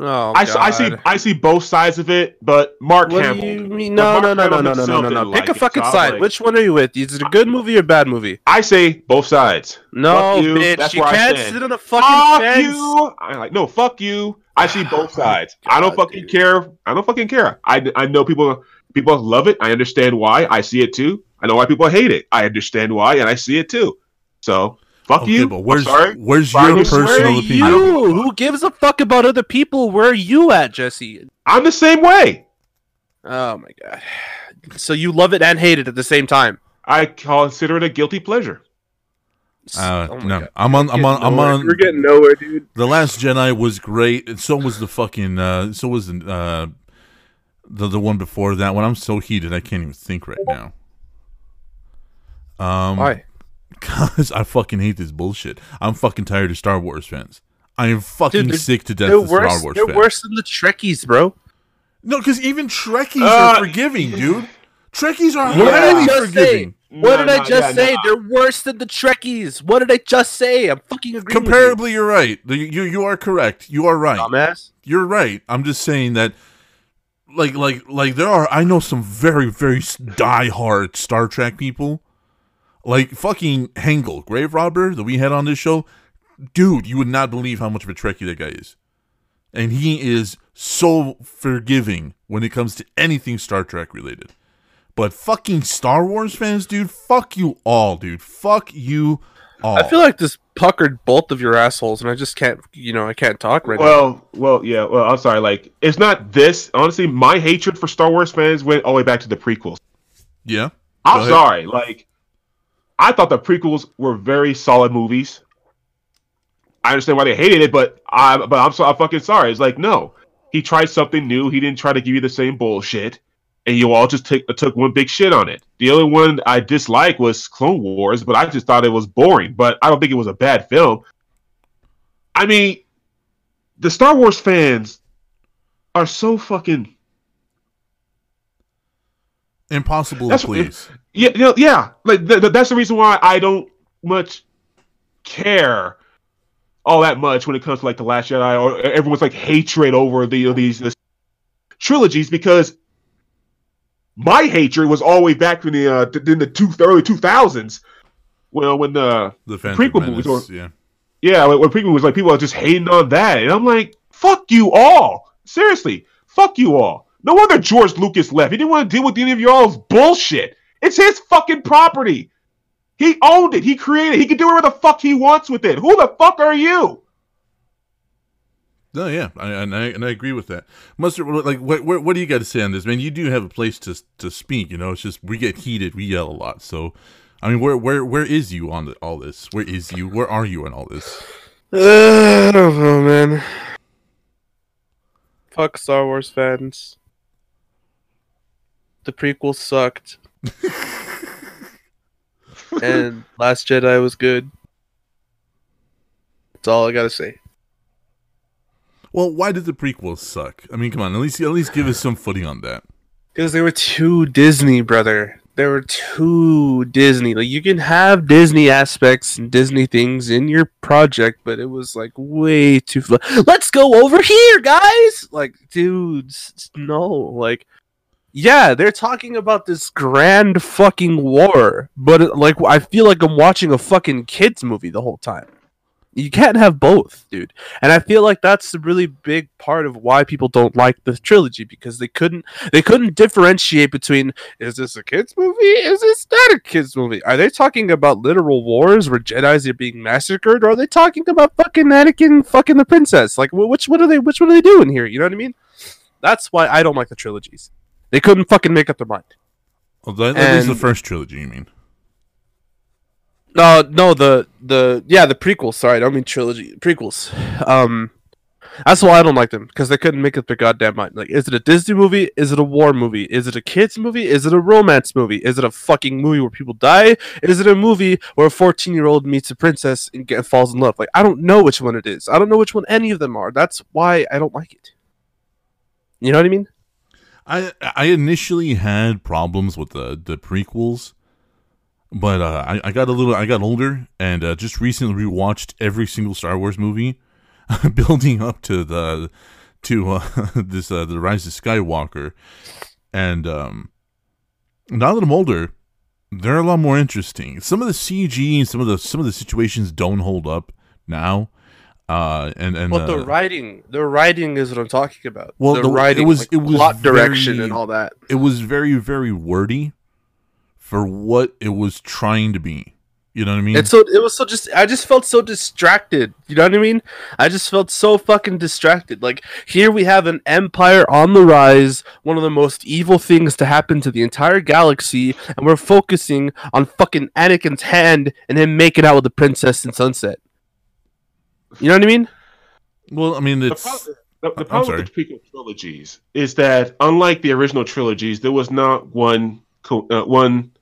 Oh, I, I see God. I see both sides of it, but Mark What Hamill. you mean? No, no, no, no, no, no, no, no, no. Pick like a it, fucking so side. like- Which one are you with? Is it a good movie or a bad movie? I say both sides. No, Fuck you. bitch. That's you can't sit on a fucking Fuck fence. you! I like no. Fuck you! I see both oh sides. I don't fucking dude. care. I don't fucking care. I, I know people people love it. I understand why. I see it too. I know why people hate it. I understand why, and I see it too. So fuck Okay, you. but where's sorry. where's Fine, your you personal Where opinion? you? Who gives a fuck about other people? Where are you at, Jesse? I'm the same way. Oh my god. So you love it and hate it at the same time. I consider it a guilty pleasure. Uh, Oh no, God. I'm on. I'm on. I'm on. We're getting nowhere, dude. The Last Jedi was great, and so was the fucking. Uh, so was the uh, the the one before that one. I'm so heated, I can't even think right now. Um, Why? Cause I fucking hate this bullshit. I'm fucking tired of Star Wars fans. I am fucking Dude, sick to death They're of Star worse. Wars They're fans. worse than the Trekkies, bro. No, because even Trekkies Uh, are forgiving, dude. Trekkies are What did I highly just forgiving. What No, did no, I just yeah, say? no. They're worse than the Trekkies. What did I just say? I'm fucking agreeing with Comparably, you're right. You, you you are correct. You are right. dumbass. You're right. I'm just saying that, like, like, like there are. I know some very, very s- die-hard Star Trek people, like fucking Hengel, Grave Robber, that we had on this show. Dude, you would not believe how much of a Trekkie that guy is, and he is so forgiving when it comes to anything Star Trek related. But fucking Star Wars fans, dude, fuck you all, dude. Fuck you all. I feel like this puckered both of your assholes, and I just can't. You know, I can't talk right now. Well, well, yeah. Well, I'm sorry. Like, it's not this. Honestly, my hatred for Star Wars fans went all the way back to the prequels. yeah. I'm sorry. Like, I thought the prequels were very solid movies. I understand why they hated it, but I but I'm so I'm fucking sorry. It's like no, he tried something new. He didn't try to give you the same bullshit, and you all just took took one big shit on it. The only one I disliked was Clone Wars, but I just thought it was boring. But I don't think it was a bad film. I mean, the Star Wars fans are so fucking Impossible That's please. yeah, you know, yeah. Like th- th- that's the reason why I don't much care all that much when it comes to like the Last Jedi or everyone's like hatred over the these this trilogies because my hatred was all the way back in the uh, in the two early two thousands. Well, when the The Phantom prequel movies Menace, or- yeah. yeah, when, when prequel was like people are just hating on that, and I'm like, fuck you all. Seriously, fuck you all. No wonder George Lucas left. He didn't want to deal with any of y'all's bullshit. It's his fucking property. He owned it. He created it. He can do whatever the fuck he wants with it. Who the fuck are you? No, yeah, I, and I and I agree with that. Mustard, what- like, what what, what do you got to say on this, man? You do have a place to to speak. You know, it's just we get heated, we yell a lot. So, I mean, where where where is you on the, all this? Where is you? Where are you in all this? Uh, I don't know, man. Fuck Star Wars fans. The prequel sucked. and Last Jedi was good. That's all I gotta say. Well, why did the prequels suck? I mean, come on, at least at least give us some footing on that. Because they were too Disney, brother. They were too Disney. Like you can have Disney aspects and Disney things in your project, but it was like way too. Fl- Let's go over here, guys. Like, dudes, no. Like, yeah, they're talking about this grand fucking war, but like I feel like I'm watching a fucking kids movie the whole time. You can't have both, dude. And I feel like that's the really big part of why people don't like the trilogy because they couldn't they couldn't differentiate between is this a kids movie? Is this not a kids movie? Are they talking about literal wars where Jedi's are being massacred, or are they talking about fucking Anakin fucking the princess? Like, wh- which one are they? Which one are they doing here? You know what I mean? That's why I don't like the trilogies. They couldn't fucking make up their mind. Well, that, at least the first trilogy, you mean? No, no, the the yeah, the prequels. Sorry, I don't mean trilogy. Prequels. Um, that's why I don't like them because they couldn't make up their goddamn mind. Like, is it a Disney movie? Is it a war movie? Is it a kids movie? Is it a romance movie? Is it a fucking movie where people die? Is it a movie where a fourteen year old meets a princess and get, falls in love? Like, I don't know which one it is. I don't know which one any of them are. That's why I don't like it. You know what I mean? I I initially had problems with the the prequels, but uh, I I got a little I got older and uh, just recently rewatched every single Star Wars movie, building up to the to uh, this uh, the Rise of Skywalker, and um, now that I'm older, they're a lot more interesting. Some of the CG some of the some of the situations don't hold up now. Uh, and and But the uh, writing, the writing is what I'm talking about. Well, the, the- it writing, was- like, it was plot direction and all that. it was very very wordy for what it was trying to be you know what i mean It's so it was so just I just felt so distracted. You know what I mean? I just felt so fucking distracted. Like here we have an empire on the rise, one of the most evil things to happen to the entire galaxy, and we're focusing on fucking Anakin's hand and him making out with the princess in Sunset. You know what I mean? well i mean The it's problem, the, the I'm problem with the prequel trilogies is that, unlike the original trilogies, there was not one co- uh, one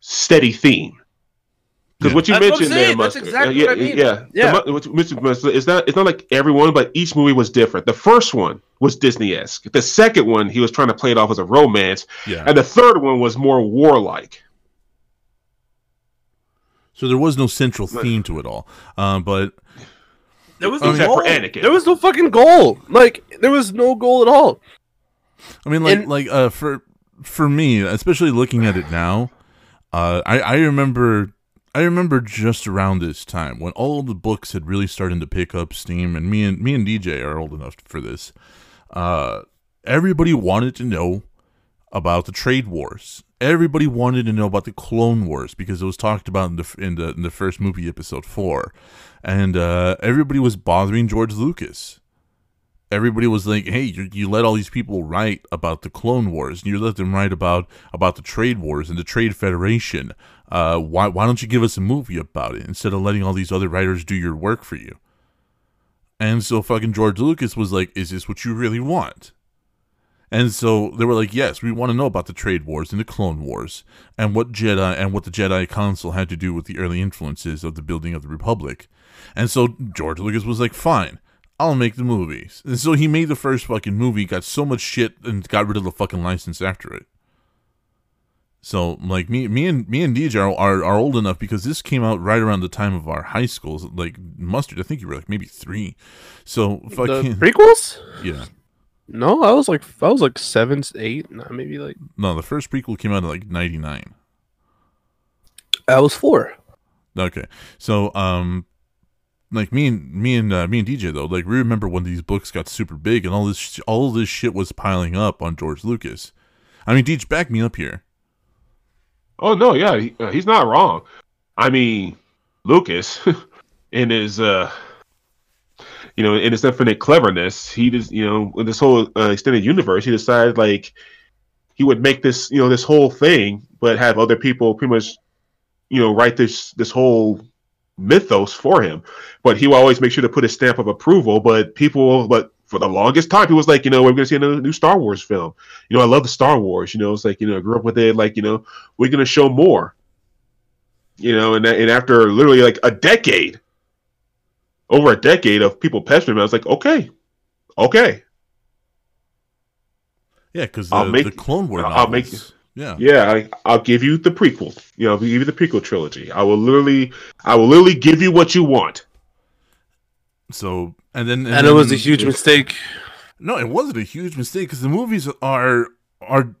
steady theme. Because Yeah. what you That's what mentioned there, saying. That's Mustard, exactly uh, yeah, what I mean. Yeah, Yeah. The what you mentioned, Mustard, it's not it's not like everyone, but each movie was different. The first one was Disney esque. The second one, he was trying to play it off as a romance, yeah and the third one was more warlike. so there was no central theme to it all um but There was no Except goal. for Anakin. There was no fucking goal. Like there was no goal at all. i mean like And- like uh for for me especially looking at it now uh i i remember I remember just around this time when all the books had really started to pick up steam, and me and me and DJ are old enough for this. Uh, everybody wanted to know about the trade wars. Everybody wanted to know about the Clone Wars because it was talked about in the in the in the first movie, episode four, and uh, everybody was bothering George Lucas. Everybody was like, "Hey, you, you let all these people write about the Clone Wars, and you let them write about about the trade wars and the Trade Federation. Uh, why why don't you give us a movie about it instead of letting all these other writers do your work for you?" And so fucking George Lucas was like, "Is this what you really want?" And so they were like, "Yes, we want to know about the trade wars and the clone wars and what Jedi and what the Jedi Council had to do with the early influences of the building of the Republic." And so George Lucas was like, "Fine, I'll make the movies." And so he made the first fucking movie, got so much shit, and got rid of the fucking license after it. So like me, me and me and DJ are, are are old enough because this came out right around the time of our high schools. Like mustard, I think you were like maybe three. So The fucking prequels? yeah. No, I was like I was like seven, eight, maybe like No, the first prequel came out in like '99. I was four. Okay, so um, like me and me and uh, me and DJ though, like we remember when these books got super big and all this sh- all this shit was piling up on George Lucas. I mean, DJ, back me up here. Oh no, yeah, he, uh, he's not wrong. I mean, Lucas, in his uh, you know, in his infinite cleverness, he just you know, in this whole uh, extended universe, he decided like he would make this you know this whole thing, but have other people pretty much you know write this this whole mythos for him. But he will always make sure to put a stamp of approval. But people, but for the longest time, he was like, you know, we're gonna see another new Star Wars film. You know, I love the Star Wars. You know, it's like you know, I grew up with it. Like you know, we're gonna show more. You know, and and after literally like a decade, over a decade of people pestering him, I was like, okay, okay, Yeah, because the, the Clone War I'll make- yeah. yeah, I, I'll give you the prequel. You know, I'll give you the prequel trilogy. I will literally, I will literally give you what you want. So and then And, it was a then- huge mistake. No, it wasn't a huge mistake because the movies are are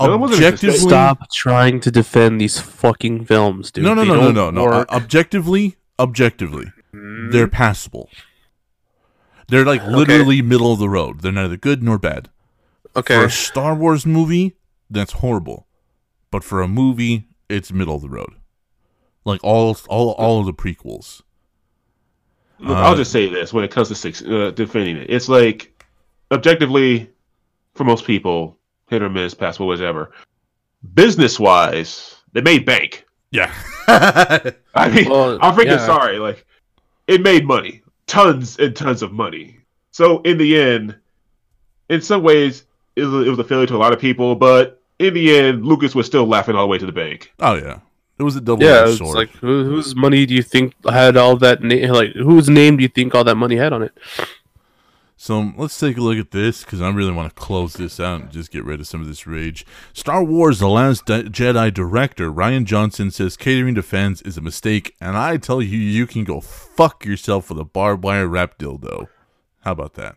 No, it wasn't a mistake. objectively. Stop trying to defend these fucking films, dude. no, no, They no, no, don't no, no. Objectively, objectively, Mm. they're passable. They're like literally middle of the road. They're neither good nor bad. For okay. a Star Wars movie, that's horrible. But for a movie, it's middle of the road. Like all all all of the prequels. Look, Uh, I'll just say this: when it comes to six, uh, defending it, it's like objectively, for most people, hit or miss, passable, whatever. Business wise, they made bank. Yeah. I mean, Well, I'm freaking yeah. sorry. Like, it made money, tons and tons of money. So in the end, in some ways, it was a failure to a lot of people. But in the end, Lucas was still laughing all the way to the bank. oh yeah. It was a double Yeah, edged it's like who, whose money do you think had all that? Na- like whose name do you think all that money had on it? So um, let's take a look at this because I really want to close this out and just get rid of some of this rage. Star Wars: The Last Di- Jedi director Rian Johnson says catering to fans is a mistake, and I tell you, you can go fuck yourself with a barbed wire wrap dildo. How about that?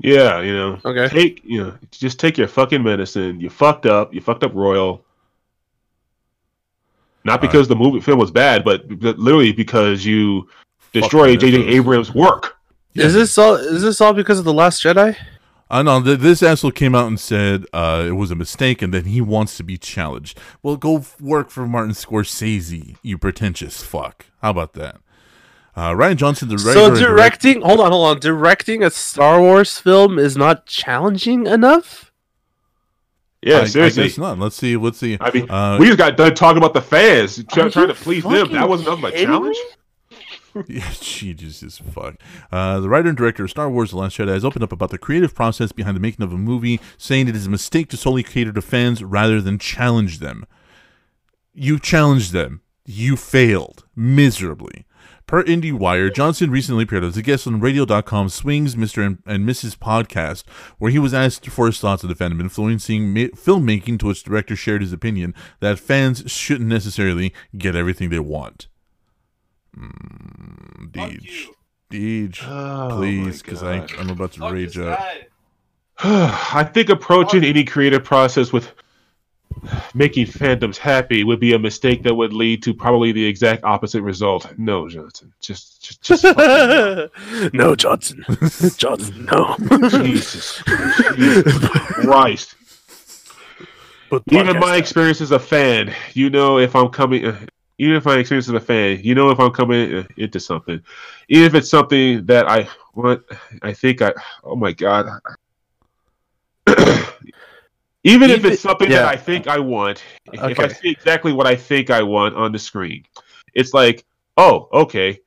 Yeah, you know, Okay. take you know, just take your fucking medicine. You fucked up. You fucked up royal. Not All because the movie film was bad, but but literally because you destroyed the J.J. Abrams' work. Is this all? Is this all because of the Last Jedi? I know th- this asshole came out and said uh, it was a mistake, and that he wants to be challenged. Well, go f- work for Martin Scorsese, you pretentious fuck. How about that? Uh, Rian Johnson, the writer So and direct- directing, hold on, hold on. Directing a Star Wars film is not challenging enough. Yeah, I, I seriously. guess not. Let's see. Let's see. I mean, Uh, we just got done talking about the fans, trying you to please them. fucking That wasn't enough of a challenge. me? Yeah, Jesus as fuck. Uh, the writer and director of Star Wars The Last Jedi has opened up about the creative process behind the making of a movie, saying it is a mistake to solely cater to fans rather than challenge them. You challenged them. You failed miserably. Per IndieWire, Johnson recently appeared as a guest on Radio.com Swings Mr. and, and Mrs. podcast, where he was asked for his thoughts on the fandom influencing ma- filmmaking, to which the director shared his opinion that fans shouldn't necessarily get everything they want. Mm, Deej. Deej, Oh, please, because I'm about to Fuck rage this out. I think approaching any creative process with making fandoms happy would be a mistake that would lead to probably the exact opposite result. No, Johnson, just, just, just no, Johnson. Johnson, no. Jesus, Jesus Christ. Even my experience as a fan, you know, if I'm coming, uh, even if my experience as a fan, you know, if I'm coming uh, into something, even if it's something that I want, I think I, oh my god, even if it's something yeah. that I think I want, if I see exactly what I think I want on the screen, it's like, oh, okay.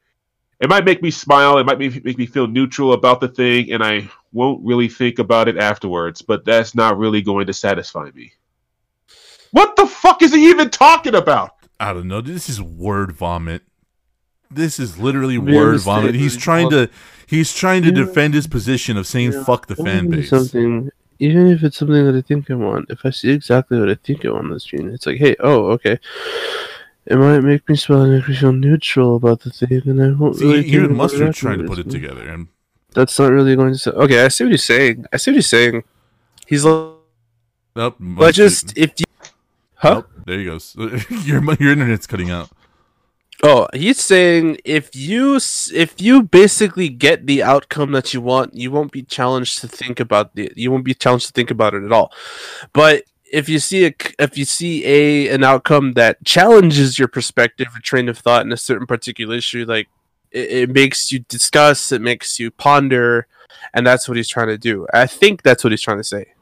it might make me smile. It might make, make me feel neutral about the thing, and I won't really think about it afterwards. But that's not really going to satisfy me. What the fuck is he even talking about? I don't know. This is word vomit. This is literally Real word vomit. He's trying to he's trying to Yeah. defend his position of saying Yeah. fuck the fan base. Something, even if it's something that I think I want, if I see exactly what I think I want on the screen, it's like, hey, oh, okay. It might make me smile and make me feel neutral about the thing, and I won't See, really. you think and Mustard trying to put it together, and That's not really going to. Say, okay, I see what he's saying. I see what he's saying. He's like, oh, but just if you, huh? oh, there he goes. your your internet's cutting out. Oh, he's saying if you if you basically get the outcome that you want, you won't be challenged to think about the you won't be challenged to think about it at all. But if you see a if you see a an outcome that challenges your perspective or train of thought in a certain particular issue, like it, it makes you discuss, it makes you ponder, and that's what he's trying to do. I think that's what he's trying to say.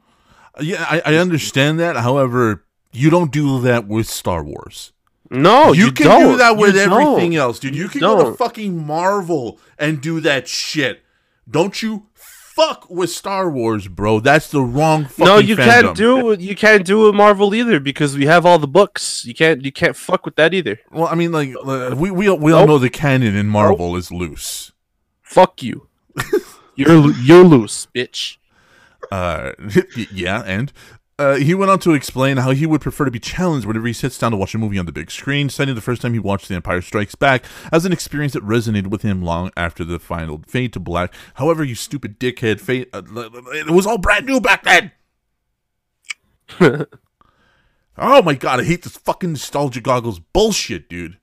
Yeah, I, I understand that. However, you don't do that with Star Wars. No, you, you, can don't. do that with You everything don't. else, dude. You, You can go to fucking Marvel and do that shit. Don't you fuck with Star Wars, bro. That's the wrong fucking No, you fandom. can't do it. You can't do it with Marvel either because we have all the books. You can't. You can't fuck with that either. Well, I mean, like we we we all Nope. know the canon in Marvel is loose. Fuck you. you're you're loose, bitch. Uh, yeah, and uh, he went on to explain how he would prefer to be challenged whenever he sits down to watch a movie on the big screen, citing the first time he watched The Empire Strikes Back as an experience that resonated with him long after the final fade to black. However, you stupid dickhead, fade, uh, it was all brand new back then. oh my god, I hate this fucking nostalgia goggles bullshit, dude.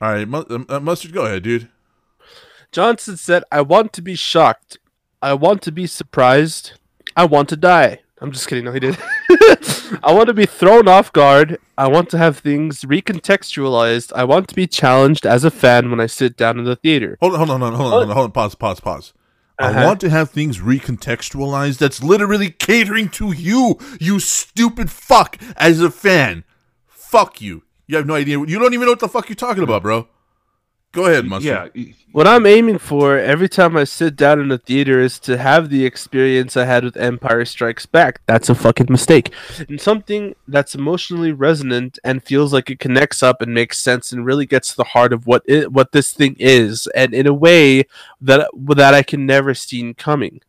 All right, mu- uh, mustard, go ahead, dude. Johnson said, "I want to be shocked. I want to be surprised. I want to die." I'm just kidding. No, he did. I want to be thrown off guard. I want to have things recontextualized. I want to be challenged as a fan when I sit down in the theater. Hold on, hold on, hold on, hold on, hold on, hold on. Pause, pause, pause. I Uh-huh. want to have things recontextualized. That's literally catering to you, you stupid fuck, as a fan. Fuck you. You have no idea. You don't even know what the fuck you're talking about, bro. Go ahead, Mustard. Yeah, What I'm aiming for every time I sit down in a theater is to have the experience I had with Empire Strikes Back. That's a fucking mistake. And something that's emotionally resonant and feels like it connects up and makes sense and really gets to the heart of what it, what this thing is, and in a way that that I can never see coming.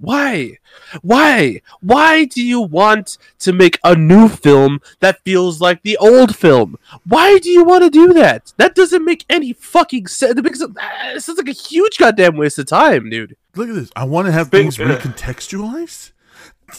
Why? Why? Why do you want to make a new film that feels like the old film? Why do you want to do that? That doesn't make any fucking sense. It makes it, sounds like a huge goddamn waste of time, dude. Look at this. I want to have Big- things recontextualized.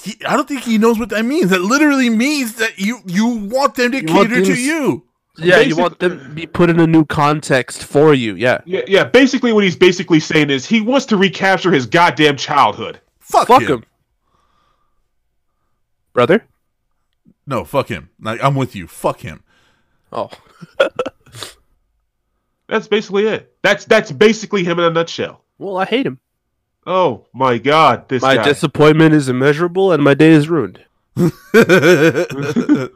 He, I don't think he knows what that means. That literally means that you you want them to You want cater to you. Yeah, you want them to be put in a new context for you. Yeah. yeah, yeah. Basically, what he's basically saying is he wants to recapture his goddamn childhood. Fuck, Fuck him. him. Brother? No, fuck him. Like I'm with you. Fuck him. Oh. That's basically it. That's that's basically him in a nutshell. Well, I hate him. Oh my god, this My guy. disappointment is immeasurable and my day is ruined.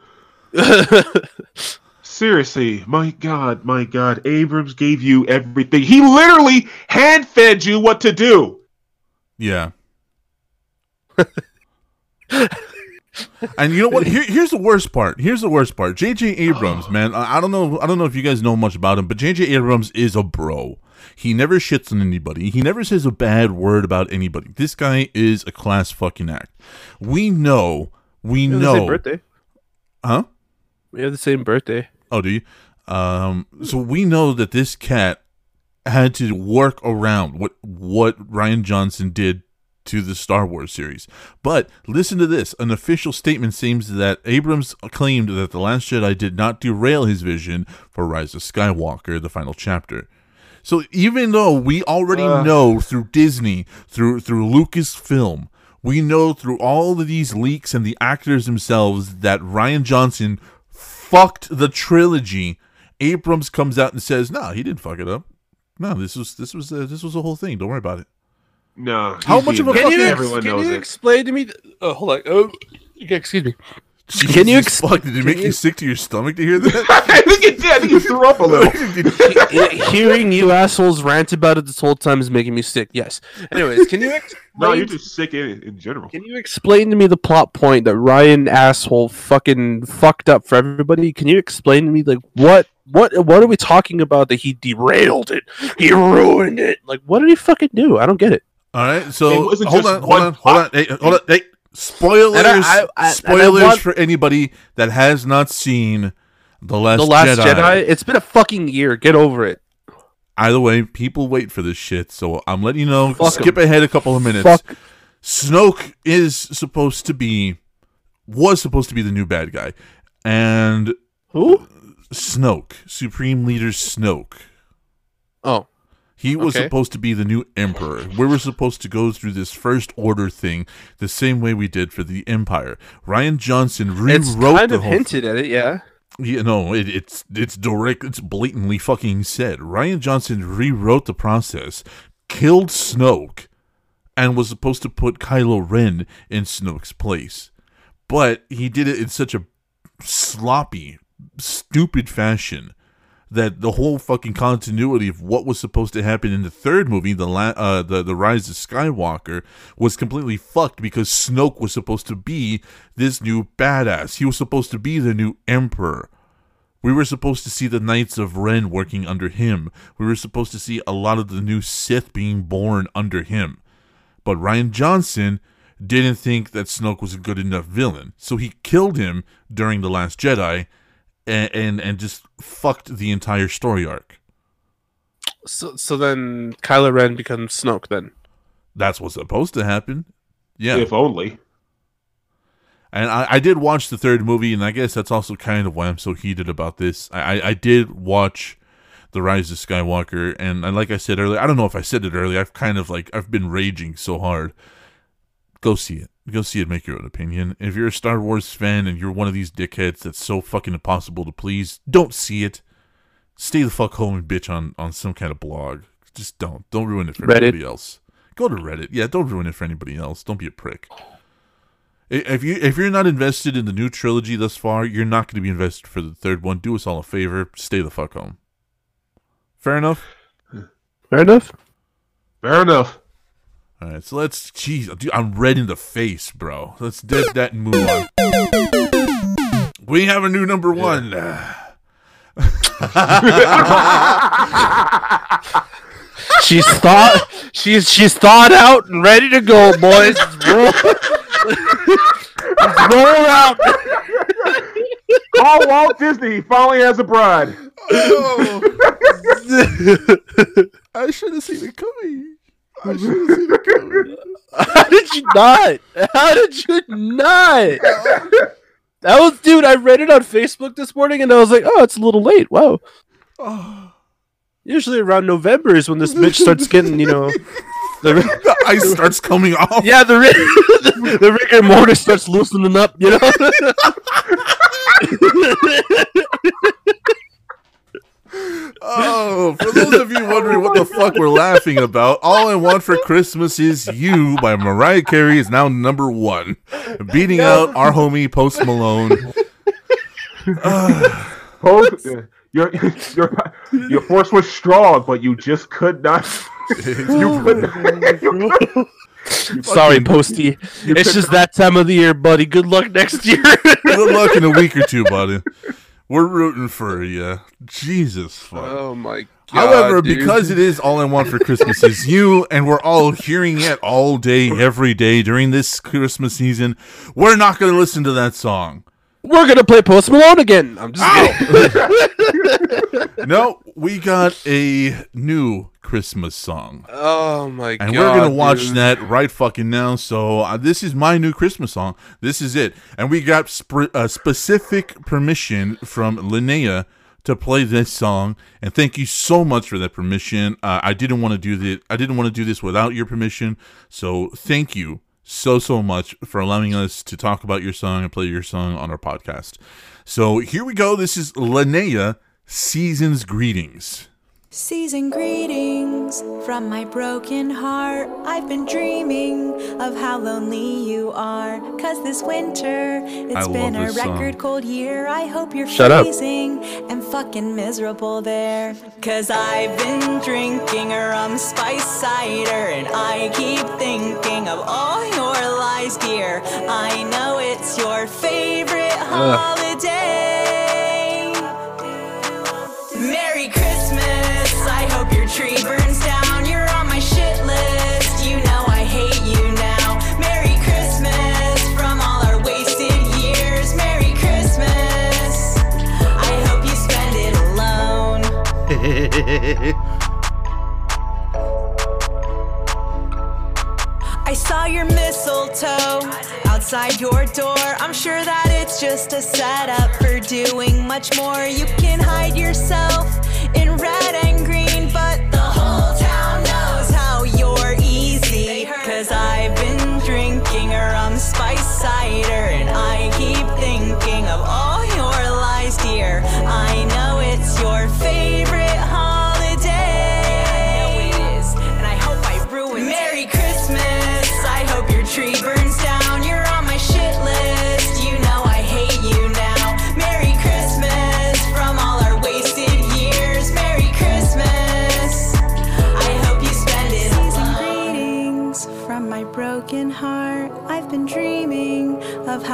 Seriously, my god, my god. Abrams gave you everything. He literally hand fed you what to do. Yeah. and you know what? Here, here's the worst part. Here's the worst part. J.J. Abrams, man. I, I don't know. I don't know if you guys know much about him, but J.J. Abrams is a bro. He never shits on anybody. He never says a bad word about anybody. This guy is a class fucking act. We know. We have the same know. birthday. Huh? We have the same birthday. Oh, do you? Um, so we know that this cat had to work around what what Rian Johnson did to the Star Wars series. But listen to this: an official statement seems that Abrams claimed that the Last Jedi did not derail his vision for Rise of Skywalker, the final chapter. So even though we already Uh. know through Disney, through through Lucasfilm, we know through all of these leaks and the actors themselves that Rian Johnson fucked the trilogy. Abrams comes out and says, "No, he didn't fuck it up. No, this was this was uh, this was the whole thing. Don't worry about it." No. How much of being a nice. fucking- everyone can knows you it. explain to me? th- oh, hold on. Oh, excuse me. Can you Jesus ex- fuck, did it make you- you sick to your stomach to hear that? I think it did. I think you threw up a little. Hearing you assholes rant about it this whole time is making me sick. Yes. Anyways, can you explain, no, you're just sick in, in general. can you explain to me the plot point that Rian asshole fucking fucked up for everybody? Can you explain to me like what what what are we talking about that he derailed it? He ruined it. Like what did he fucking do? I don't get it. All right, so hold on, hold on, hold on, hey, hold on, hey, spoilers, I- I- I- spoilers want- for anybody that has not seen the Last, The Last Jedi. Jedi. It's been a fucking year. Get over it. Either way, people wait for this shit, so I'm letting you know. Fuck skip ahead a couple of minutes. Fuck. Snoke is supposed to be, was supposed to be the new bad guy, and Who? Snoke, Supreme Leader Snoke. Oh. He was Okay. supposed to be the new emperor. We were supposed to go through this first order thing the same way we did for the Empire. Rian Johnson rewrote It's kind the of whole hinted at it, yeah. yeah, no, it, it's it's direct. It's blatantly fucking said. Rian Johnson rewrote the process, killed Snoke, and was supposed to put Kylo Ren in Snoke's place, but he did it in such a sloppy, stupid fashion that the whole fucking continuity of what was supposed to happen in the third movie, the la- uh, the the Rise of Skywalker, was completely fucked because Snoke was supposed to be this new badass. He was supposed to be the new emperor. We were supposed to see the Knights of Ren working under him. We were supposed to see a lot of the new Sith being born under him. But Rian Johnson didn't think that Snoke was a good enough villain, so he killed him during the Last Jedi, and and, and just fucked the entire story arc. So so then Kylo Ren becomes Snoke then. That's what's supposed to happen. Yeah, If only. and I, I did watch the third movie, and I guess that's also kind of why I'm so heated about this. I, I, I did watch the Rise of Skywalker, and, and like I said earlier, I don't know if I said it earlier. I've kind of like I've been raging so hard. Go see it. Go see it. Make your own opinion. If you're a Star Wars fan and you're one of these dickheads that's so fucking impossible to please, don't see it. Stay the fuck home and bitch on on some kind of blog. Just don't. Don't ruin it for Reddit. anybody else. Go to Reddit. Yeah, don't ruin it for anybody else. Don't be a prick. If you if you're not invested in the new trilogy thus far, you're not going to be invested for the third one. Do us all a favor. Stay the fuck home. Fair enough. Fair enough. Fair enough. All right, so let's. Jeez, dude, I'm red in the face, bro. Let's dead that and move on. We have a new number one. She's thought she's she's thawed out and ready to go, boys. Roll, roll out. Call Walt Disney. He finally has a bride. Oh. I should have seen it coming. I should have seen it coming. How did you not? How did you not? That was, dude. I read it on Facebook this morning, and I was like, "Oh, it's a little late." Wow. Usually around November is when this bitch starts getting, you know, the The ice starts coming off. yeah, the the, the rigor mortis starts loosening up, you know. Oh, for those of you wondering what the fuck we're laughing about, All I Want for Christmas Is You by Mariah Carey is now number one, beating out our homie Post Malone. Post, your your your force was strong, but you just could not. you could not. you could- Sorry, Posty. It's just that time of the year, buddy. Good luck next year. Good luck in a week or two, buddy. We're rooting for you. Jesus fuck. oh my god. However, dude. because it is All I Want for Christmas Is You, and we're all hearing it all day, every day during this Christmas season, we're not going to listen to that song. we're gonna play Post Malone again. I'm just kidding. No, we got a new Christmas song. Oh my god. And we're gonna watch dude. that right fucking now. So uh, this is my new Christmas song. This is it, and we got sp- uh, specific permission from Linnea to play this song. And thank you so much for that permission. Uh, I didn't want to do this. I didn't want to do this without your permission. So thank you so so much for allowing us to talk about your song and play your song on our podcast. So here we go. This is Linnea Seasons Greetings. Season greetings from my broken heart. I've been dreaming of how lonely you are. Cause this winter, it's I been a this song. record cold year. I hope you're Shut up. freezing and fucking miserable there. Cause I've been drinking a rum spice cider and I keep thinking of all your lies, dear. I know it's your favorite holiday. I saw your mistletoe outside your door. I'm sure that it's just a setup for doing much more. You can hide yourself in red and green,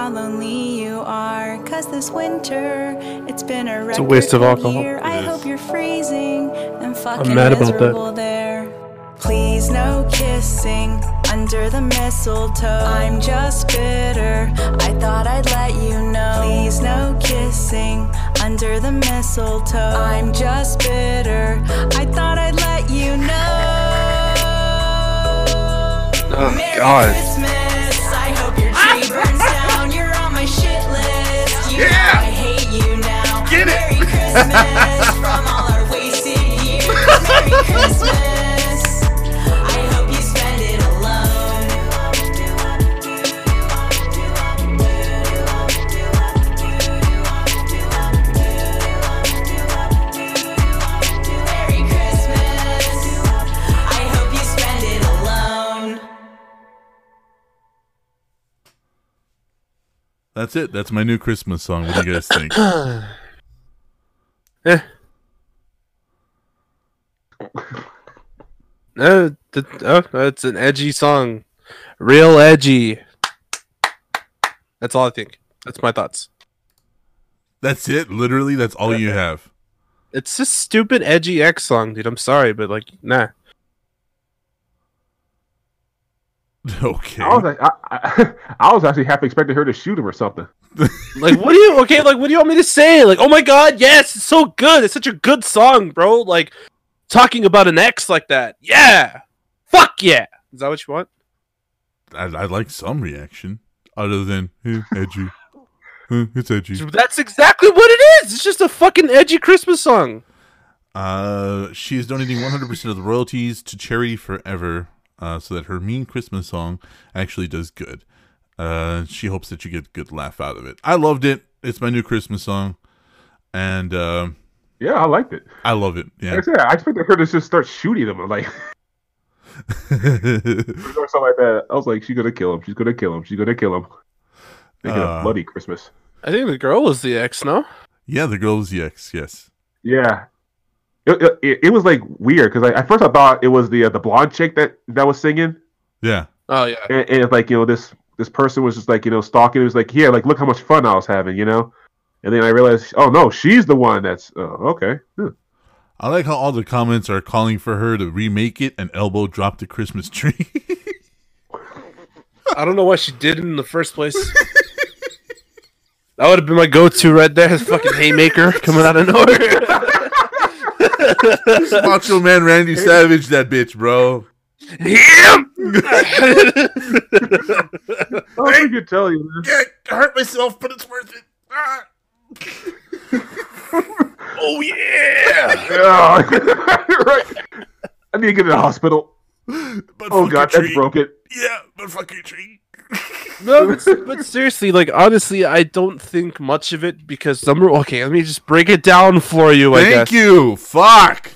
how lonely you are. Cause this winter, it's been a a waste of alcohol. year. I It is. hope you're freezing and fucking mad about that. miserable there. Please no kissing under the mistletoe. I'm just bitter. I thought I'd let you know. Please no kissing under the mistletoe. I'm just bitter. I thought I'd let you know. Oh, Merry God. Christmas. You know I hate you now. Get it. Merry Christmas from all our wasted years. Merry Christmas. That's it. That's my new Christmas song. What do you guys think? Eh. Uh, th- oh, it's an edgy song. Real edgy. That's all I think. That's my thoughts. That's it. Literally, that's all you have. It's a stupid edgy X song, dude. I'm sorry, but like, nah. Okay. I was like, I, I, I was actually half expecting her to shoot him or something. Like, what do you? Okay, like, what do you want me to say? Like, oh my god, yes, it's so good. It's such a good song, bro. Like, talking about an ex like that, yeah. Fuck yeah. Is that what you want? I'd, I'd like some reaction other than eh, edgy. Eh, it's edgy. That's exactly what it is. It's just a fucking edgy Christmas song. Uh, she is donating 100% of the royalties to Charity Forever, uh, so that her mean Christmas song actually does good. Uh, she hopes that you get a good laugh out of it. I loved it. It's my new Christmas song, and uh, Yeah, I liked it. I love it. Like Yeah. I said, I expected her to just start shooting them like or something like that. I was like, she's gonna kill him. She's gonna kill him. She's gonna kill him. Making Uh. a bloody Christmas. I think the girl was the ex, no? yeah, the girl was the ex. Yes. Yeah. It, it, it was like weird because at first I thought it was the uh, the blonde chick that that was singing, Yeah. Oh yeah. and, and it's like you know this this person was just like you know stalking. It was like yeah, like look how much fun I was having, you know. And then I realized, oh no, she's the one that's oh, okay. Hmm. I like how all the comments are calling for her to remake it and elbow drop the Christmas tree. I don't know why she did it in the first place. that would have been my go-to right there. His fucking haymaker coming out of nowhere. Macho Man Randy Savage, that bitch, bro. Him. I could tell you. Man. Yeah, I hurt myself, but it's worth it. Ah. oh yeah. Yeah. right. I need to get to the hospital. But Oh god, your that's tree. broken. Yeah, but fuck your tree. no, but, but seriously, like honestly, I don't think much of it because number. Okay, let me just break it down for you. I Thank guess you. Fuck.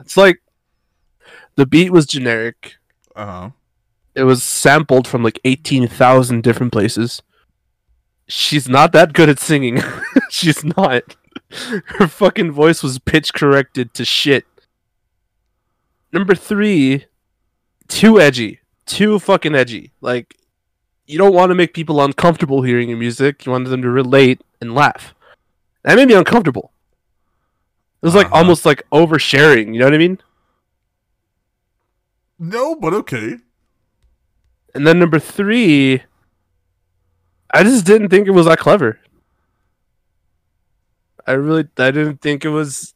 it's like the beat was generic. Uh huh. It was sampled from like eighteen thousand different places. She's not that good at singing. She's not. Her fucking voice was pitch corrected to shit. Number three, too edgy. Too fucking edgy. Like, you don't want to make people uncomfortable hearing your music. You want them to relate and laugh. That made me uncomfortable. It was like Uh-huh. almost like oversharing. You know what I mean? No, but okay. And then number three, I just didn't think it was that clever. I really, I didn't think it was.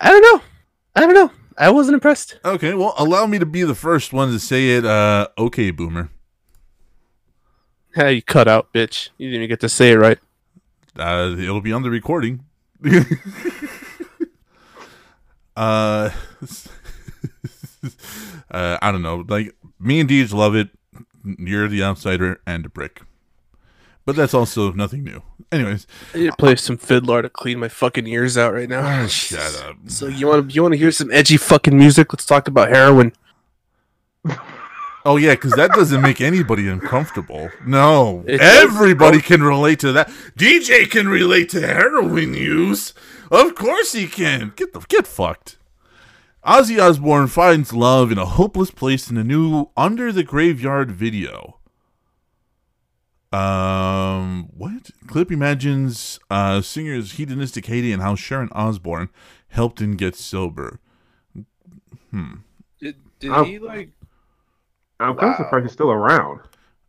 I don't know. I don't know. I wasn't impressed. Okay, well, allow me to be the first one to say it. Uh, okay, boomer. Hey, you cut out, bitch. You didn't even get to say it right. Uh, it'll be on the recording. uh, uh, I don't know. Like me and Deej love it. You're the outsider and a brick, but that's also nothing new. Anyways, I need to play some fiddler to clean my fucking ears out right now. shut up. So you want to you want to hear some edgy fucking music? Let's talk about heroin. Oh yeah, because that doesn't make anybody uncomfortable. No, It everybody can relate to that. DJ can relate to heroin use. Of course he can. Get the get fucked. Ozzy Osbourne finds love in a hopeless place in a new Under the Graveyard video. Um, what clip imagines uh singer's hedonistic heyday and how Sharon Osbourne helped him get sober. Did, did he like? I'm kind of surprised he's still around.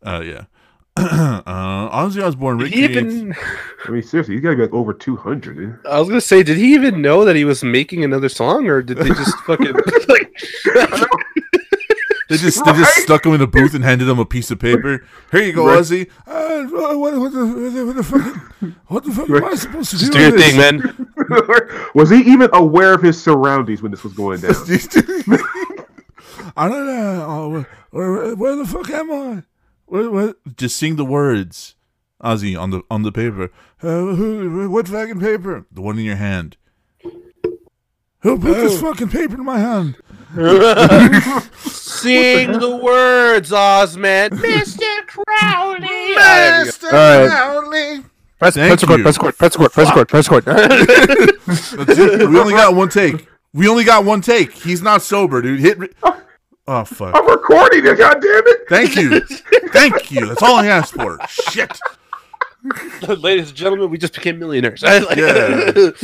Uh, yeah. uh, Ozzy Osbourne Did he even? I mean, seriously, he's got to be like over 200. Dude. I was gonna say, did he even know that he was making another song, or did they just fucking like? They just they just stuck him in a booth and handed him a piece of paper. Here you go, Right. Ozzy. Uh, what, what, the, what, the, what the fuck? What the fuck am I supposed to Just do? do your with thing, man. was he even aware of his surroundings when this was going down? I don't know. Oh, where, where, where the fuck am I? Where, where? Just sing the words, Ozzy, on the on the paper. Uh, who? What fucking paper? The one in your hand. Who put this fucking paper in my hand? Sing the words, Ozman. Mr. Crowley. Mr. Alright. Crowley. Press, press record, press record, press record, press record, press record. That's it. We only got one take. We only got one take. He's not sober, dude. Hit. Re- oh fuck. I'm recording it, God damn it! Thank you. Thank you. That's all I asked for. Shit. Ladies and gentlemen, we just became millionaires. Yeah.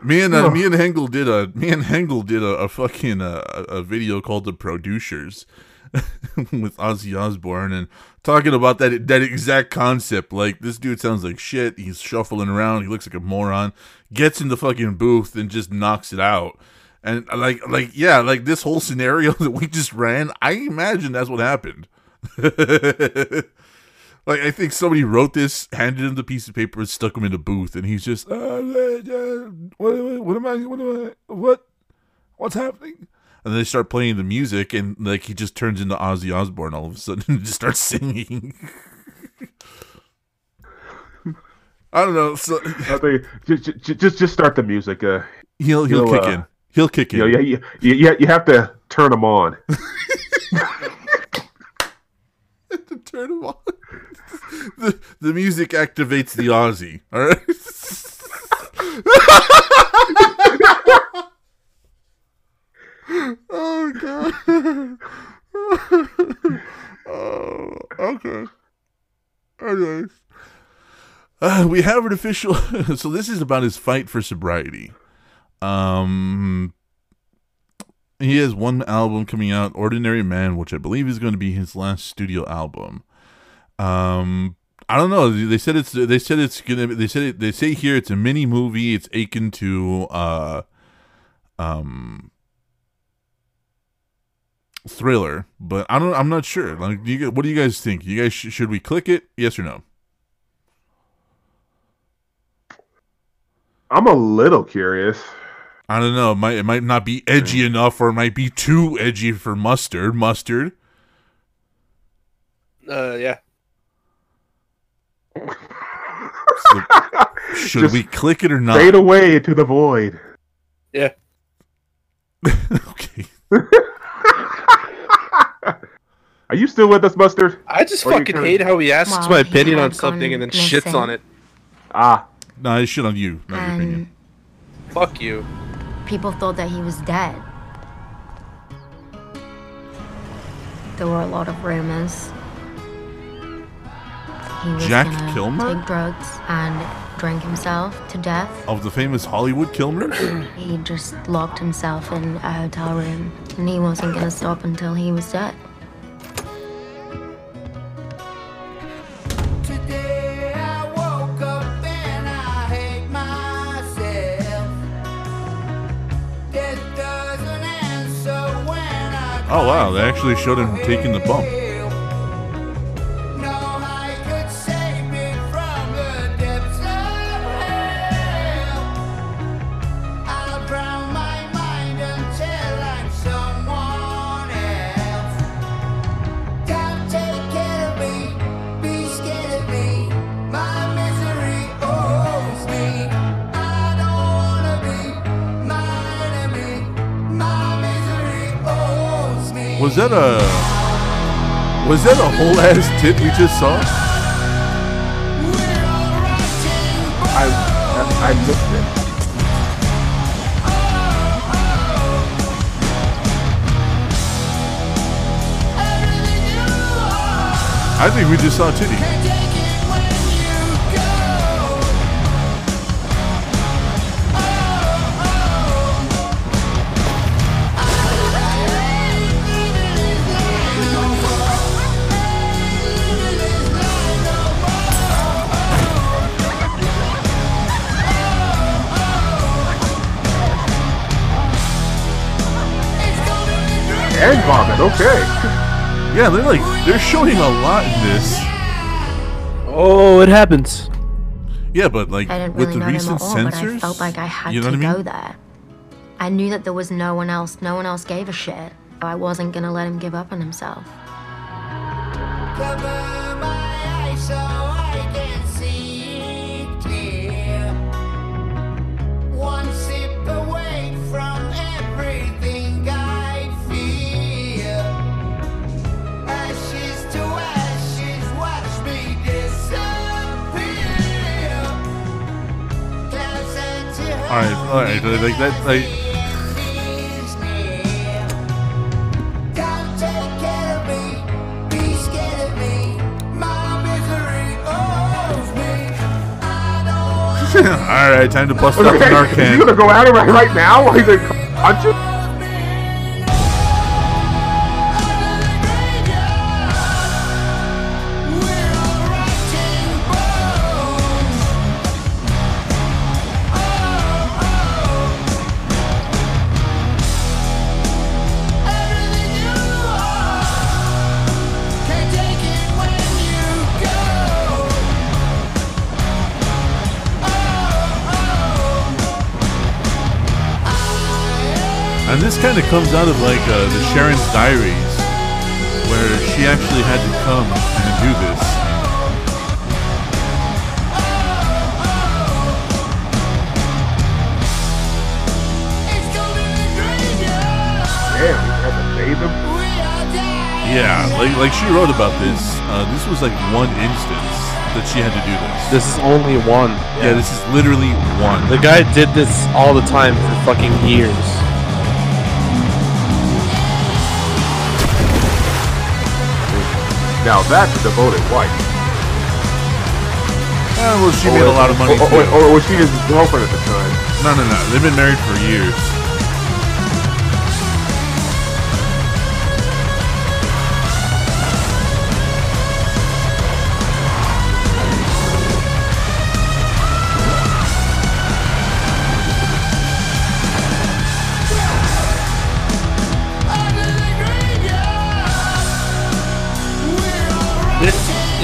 Me and uh, me and Hengel did a me and Hengel did a, a fucking uh, a video called The Producers with Ozzy Osbourne and talking about that that exact concept. Like this dude sounds like shit. He's shuffling around. He looks like a moron. Gets in the fucking booth and just knocks it out. And like like yeah, like this whole scenario that we just ran. I imagine that's what happened. Like I think somebody wrote this, handed him the piece of paper, and stuck him in a booth, and he's just, uh, what, what am I, what am I, what, what's happening? And they start playing the music, and like he just turns into Ozzy Osbourne all of a sudden and just starts singing. I don't know. So I think just, just just start the music. Uh, he'll he'll You'll, kick uh, in. He'll kick in. you know, you, you, you, you have to turn him on. to turn him on. the the music activates the Ozzy. All right. oh god. oh, okay. Anyways. Uh, we have an official. so this is about his fight for sobriety. Um, he has one album coming out, Ordinary Man, which I believe is going to be his last studio album. Um, I don't know. They said it's. They said it's gonna. They said it, they say here it's a mini movie. It's akin to uh, um, thriller, but I don't. I'm not sure. Like, do you, what do you guys think? You guys sh- should we click it? Yes or no? I'm a little curious. I don't know. It might it might not be edgy enough, or it might be too edgy for mustard. Mustard. Uh, yeah. So, should Just we click it or not? Fade away into the void. Yeah. okay. Are you still with us, Mustard? I just Or you fucking kinda- hate how he asks Well, my he opinion on had something and gone then shits on it. Ah, No, it's shit on you, not your And opinion. Fuck you. People thought that he was dead. There were a lot of rumors. He was Jack gonna Kilmer? take drugs and drink himself to death. Of the famous Hollywood Kilmer? He just locked himself in a hotel room, and he wasn't gonna stop until he was dead. Oh wow, they actually showed him taking the bump. Was that a was that a whole ass tit we just saw? I I, I missed it. I think we just saw titty. And vomit. Okay. Yeah, they're like they're showing a lot in this. Oh, it happens. Yeah, but like I didn't with really the know recent at all, but I felt like I had you know to I mean? go there. I knew that there was no one else. No one else gave a shit. I wasn't gonna let him give up on himself. Me. I don't want all right, time to bust out the Okay, you Narcan. gonna go at him right, right now he's in conscious? And this kind of comes out of like uh, the Sharon's Diaries, where she actually had to come and do this. Damn, he had to bathe him. Yeah, like like she wrote about this. Uh, this was like one instance that she had to do this. This is only one. Yeah, this is literally one. The guy did this all the time for fucking years. Now that's a devoted wife. Well, she made a lot of money Or, or, or was she his girlfriend at the time? No, no, no. They've been married for years.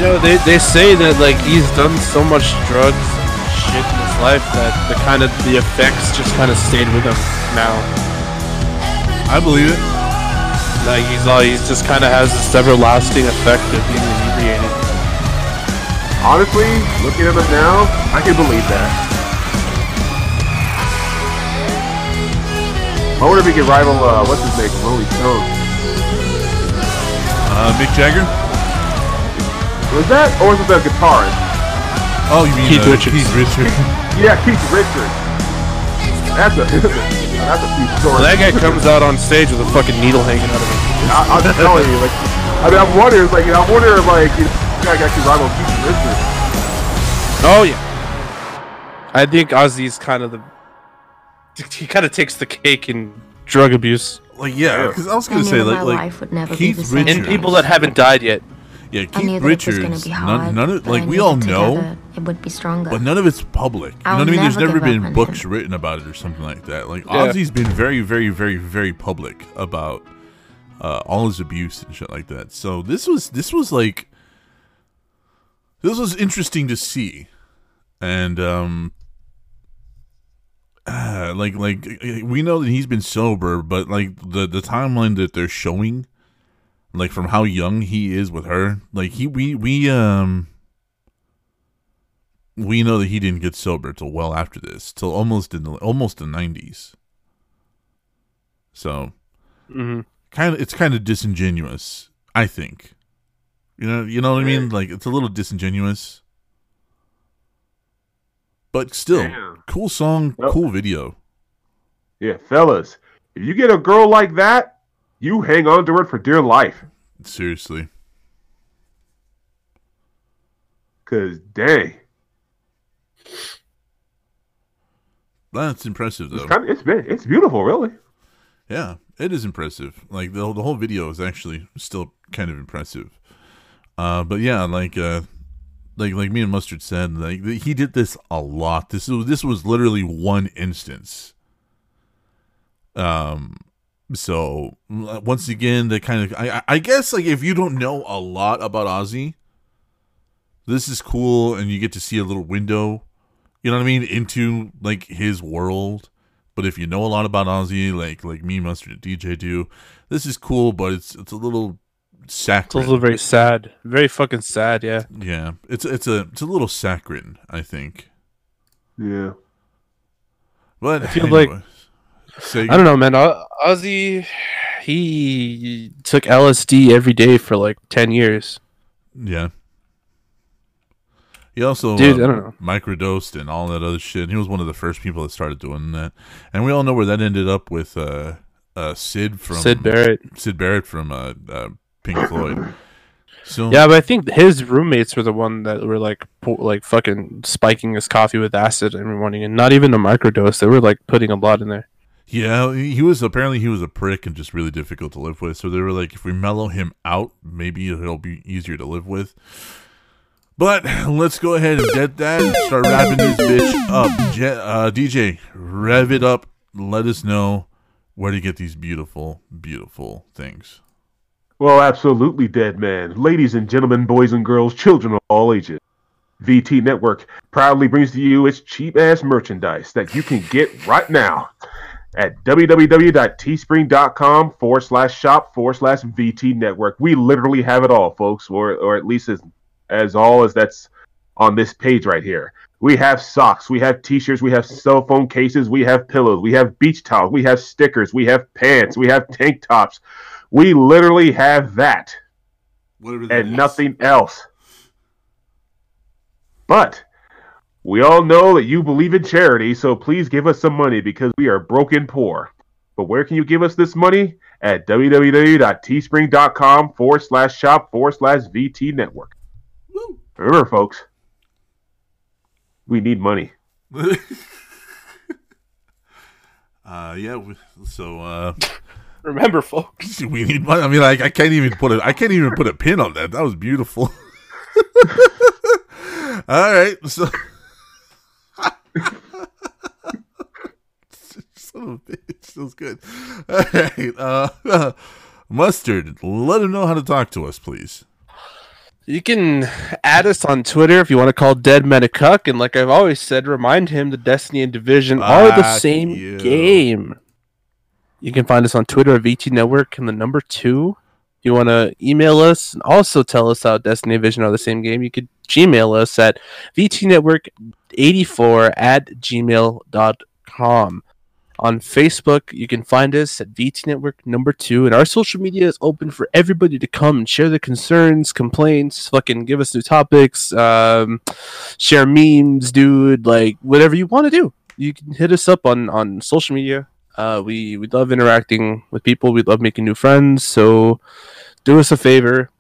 Know, they, they say that like he's done so much drugs and shit in his life that the kind of the effects just kind of stayed with him now. I believe it. Like he's all he's just kind of has this everlasting effect of being inebriated. Honestly, looking at him now, I can believe that. I wonder if he could rival, uh, what's his name, Rolling Stone. Uh, Mick Jagger. Was that, or was it the guitarist? Oh, you mean Keith uh, Richards. Keith Richards. Yeah, Keith Richards. That's a that's a few story. Well, that guy comes out on stage with a fucking needle hanging out of him. I, I'm telling you, like, I mean, I'm wondering, like, you know, I'm wondering, like, you know, this guy actually rival Keith Richards. Oh yeah. I think Ozzy's kind of the. He kind of takes the cake in drug abuse Like yeah, because I was gonna I say knew like like life would never Keith be the same. Richards. and people that haven't died yet. Yeah Keith knew that it was gonna Richards. be hard. None, none of but like we all that know, together It would be stronger. but none of it's public. You know I'll what I mean? There's never never give up been books him. written about it or something like that. Like Yeah. Ozzy's been very very very very public about uh, all his abuse and shit like that. So this was this was like this was interesting to see, and um, uh, like like we know that he's been sober, but like the the timeline that they're showing, like from how young he is with her, like he we we um we know that he didn't get sober till well after this, till almost in the almost the nineties. So hmm kind of it's kind of disingenuous, I think. You know, you know what I mean? Like it's a little disingenuous. But still, Damn. cool song, Yep. cool video. Yeah, fellas, if you get a girl like that, you hang on to it for dear life. Seriously. Cause dang, That's impressive it's though. kind of it's been it's beautiful, really. Yeah, it is impressive. Like the the whole video is actually still kind of impressive. Uh, but yeah, like uh, like like me and Mustard said, like he did this a lot. This was this was literally one instance. Um, so uh, once again, the kind of I I- I guess like if you don't know a lot about Ozzy, this is cool, and you get to see a little window. You know what I mean into like his world. But if you know a lot about Ozzy, like like me, Mustard, and DJ do, this is cool. But it's it's a little sad It's saccharine. also very sad, very fucking sad. Yeah. yeah, it's it's a it's a little saccharine, I think. Yeah. But I feel like- Say- I don't know, man. Ozzy, he took LSD every day for like ten years. Yeah. He also Dude, uh, I don't know. microdosed and all that other shit. He was one of the first people that started doing that, and we all know where that ended up with uh, uh, Syd from Syd Barrett. Syd Barrett from uh, uh, Pink Floyd. So Yeah, but I think his roommates were the one that were like, po- like fucking spiking his coffee with acid every morning, and not even a microdose. They were like putting a lot in there. Yeah, he was apparently he was a prick and just really difficult to live with. So they were like, if we mellow him out, maybe it'll be easier to live with. But let's go ahead and get that and start wrapping this bitch up. Je- uh, DJ, rev it up. Let us know where to get these beautiful, beautiful things. Well, absolutely, dead man. Ladies and gentlemen, boys and girls, children of all ages. VT Network proudly brings to you its cheap ass merchandise that you can get right now at www.teespring.com forward slash shop forward slash VT Network. We literally have it all, folks, or, or at least as, as all as that's on this page right here. We have socks, we have t shirts, we have cell phone cases, we have pillows, we have beach towels, we have stickers, we have pants, we have tank tops. We literally have that and nothing else. But we all know that you believe in charity, so please give us some money because we are broken poor. But where can you give us this money? At www.teespring.com forward slash shop forward slash VT network. Remember, folks, we need money. uh, yeah. we- So uh, Remember, folks. we need money. I mean, like I can't even put a I can't even put a pin on that. That was beautiful. All right, so. Son of a bitch, feels good. All right, uh, mustard. Let him know how to talk to us, please. You can add us on Twitter if you want to call Dead Men a cuck, and like I've always said, remind him the Destiny and Division are the same you. game. You can find us on Twitter at VT Network and the number two. If you want to email us and also tell us how Destiny and Division are the same game, you could Gmail us at VTNetwork84 at gmail.com. On Facebook, you can find us at VT Network number two, and our social media is open for everybody to come and share their concerns, complaints, fucking give us new topics, um, share memes, dude, like whatever you want to do. You can hit us up on on social media. Uh, we we love interacting with people. We love making new friends. So do us a favor,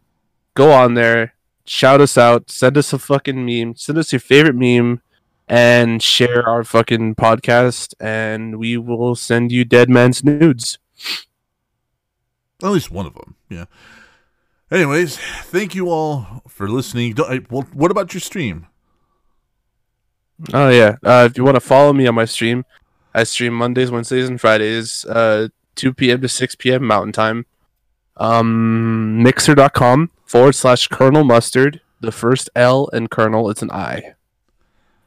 go on there, shout us out, send us a fucking meme, send us your favorite meme, and share our fucking podcast, and we will send you dead man's nudes. At least one of them. Yeah. Anyways, thank you all for listening. I, well, what about your stream? Oh yeah. Uh, if you want to follow me on my stream, I stream Mondays, Wednesdays, and Fridays, uh, 2 p.m. to 6 p.m. Mountain Time. Um, mixer.com forward slash Colonel Mustard. The first L in Colonel, it's an I.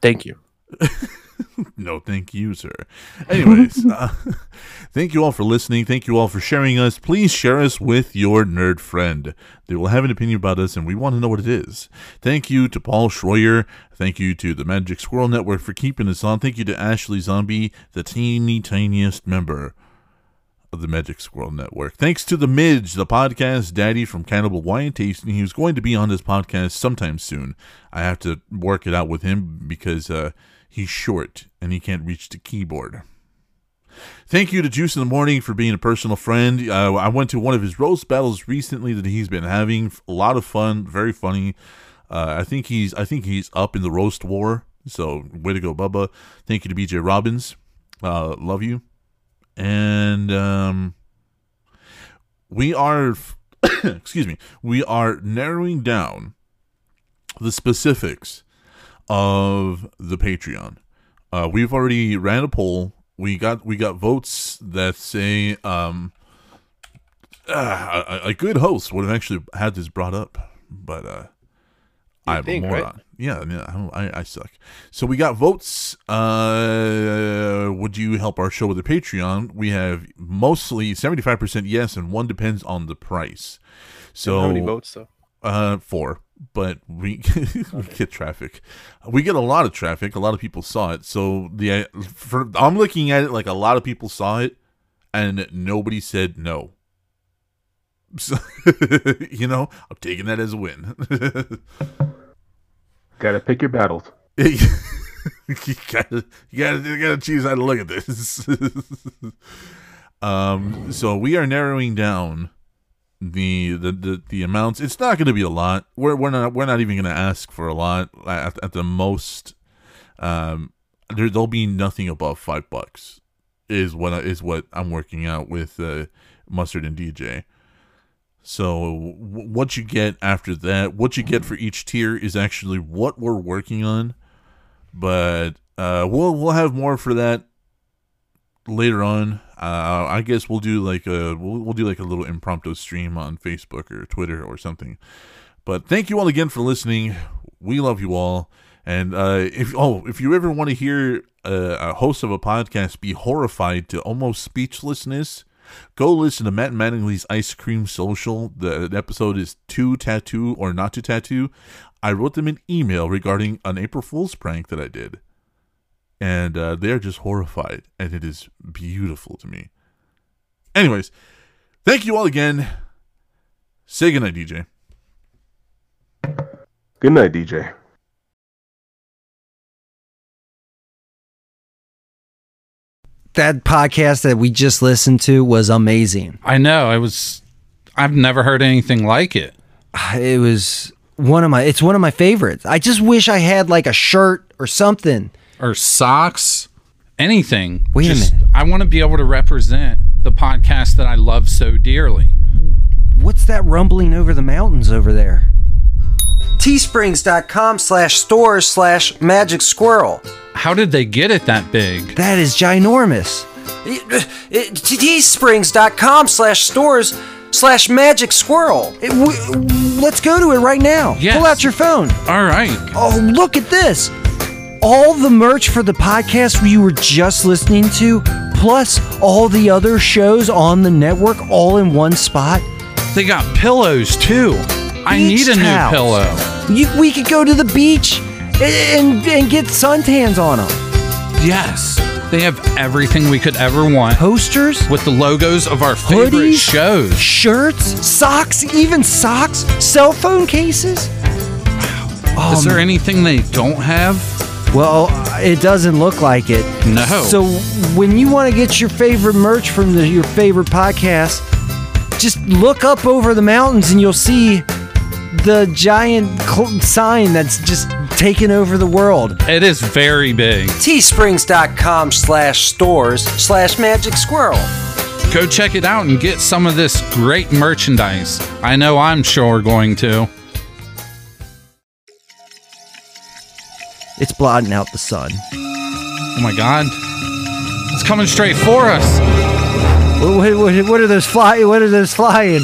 Thank you. No, thank you, sir. Anyways, uh, thank you all for listening. Thank you all for sharing us. Please share us with your nerd friend. They will have an opinion about us, and we want to know what it is. Thank you to Paul Schroyer. Thank you to the Magic Squirrel Network for keeping us on. Thank you to Ashley Zombie, the teeny tiniest member of the Magic Squirrel Network. Thanks to the Midge, the podcast daddy from Cannibal Wine Tasting. He was going to be on this podcast sometime soon. I have to work it out with him because uh, he's short and he can't reach the keyboard. Thank you to Juice in the Morning for being a personal friend. Uh, I went to one of his roast battles recently that he's been having. A lot of fun, very funny. Uh, I think he's I think he's up in the roast war. So way to go, Bubba. Thank you to BJ Robbins. Uh, love you. And um, we are excuse me, we are narrowing down the specifics of the Patreon. Uh, we've already ran a poll. We got we got votes that say um, uh, a, a good host would have actually had this brought up, but uh, I'm think, a right? moron. Yeah, yeah, I, I, I suck. So we got votes. Uh, would you help our show with the Patreon? We have mostly seventy five percent yes, and one depends on the price. So How many votes though? uh, four, but we, we get traffic. We get a lot of traffic. A lot of people saw it. So the for I'm looking at it like a lot of people saw it, and nobody said no. So you know, I'm taking that as a win. Gotta pick your battles. you gotta, you gotta, you gotta choose how to look at this. um, so we are narrowing down the the the, the amounts. It's not going to be a lot. We're we're not we're not even going to ask for a lot. At, at the most, um, there there'll be nothing above five bucks. Is what I, is what I'm working out with uh, mustard and DJ. So what you get after that, what you get for each tier is actually what we're working on. But uh, we'll we'll have more for that later on. Uh, I guess we'll do like a we'll, we'll do like a little impromptu stream on Facebook or Twitter or something. But thank you all again for listening. We love you all. And uh, if oh, if you ever want to hear uh, a host of a podcast be horrified to almost speechlessness, go listen to Matt Mattingly's Ice Cream Social. The episode is "To Tattoo or Not to Tattoo." I wrote them an email regarding an April Fool's prank that I did, and uh, they're just horrified, and it is beautiful to me. Anyways, thank you all again. Say goodnight, DJ. Good night, DJ. That podcast that we just listened to was amazing. I know. I was. I've never heard anything like it. It was one of my it's one of my favorites. I just wish I had like a shirt or something. Or socks, anything. Wait a minute. I want to be able to represent the podcast that I love so dearly. What's that rumbling over the mountains over there? Teesprings.com slash stores slash magic squirrel. How did they get it that big? That is ginormous. Teesprings.com slash stores slash magic squirrel. It- w- let's go to it right now. Yes. Pull out your phone. All right. Oh, look at this. All the merch for the podcast you were just listening to, plus all the other shows on the network, all in one spot. They got pillows too. I need a new towels. pillow. You, we could go to the beach and, and, get suntans on them. Yes. They have everything we could ever want Posters, with the logos of our favorite Hoodies? shows. shirts, socks, even socks, cell phone cases. Is um, there anything they don't have? Well, it doesn't look like it. No. So when you want to get your favorite merch from the, your favorite podcast, just look up over the mountains and you'll see the giant cl- sign that's just taken over the world. It is very big. teesprings.com slash stores slash magic squirrel. Go check it out and get some of this great merchandise. I know I'm sure going to. It's blotting out the sun. Oh my god. It's coming straight for us. What, what, what, are those fly? What are those flying?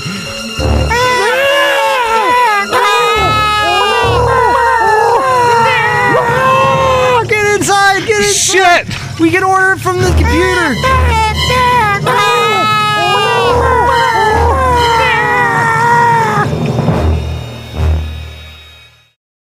Shit! We can order it from the computer.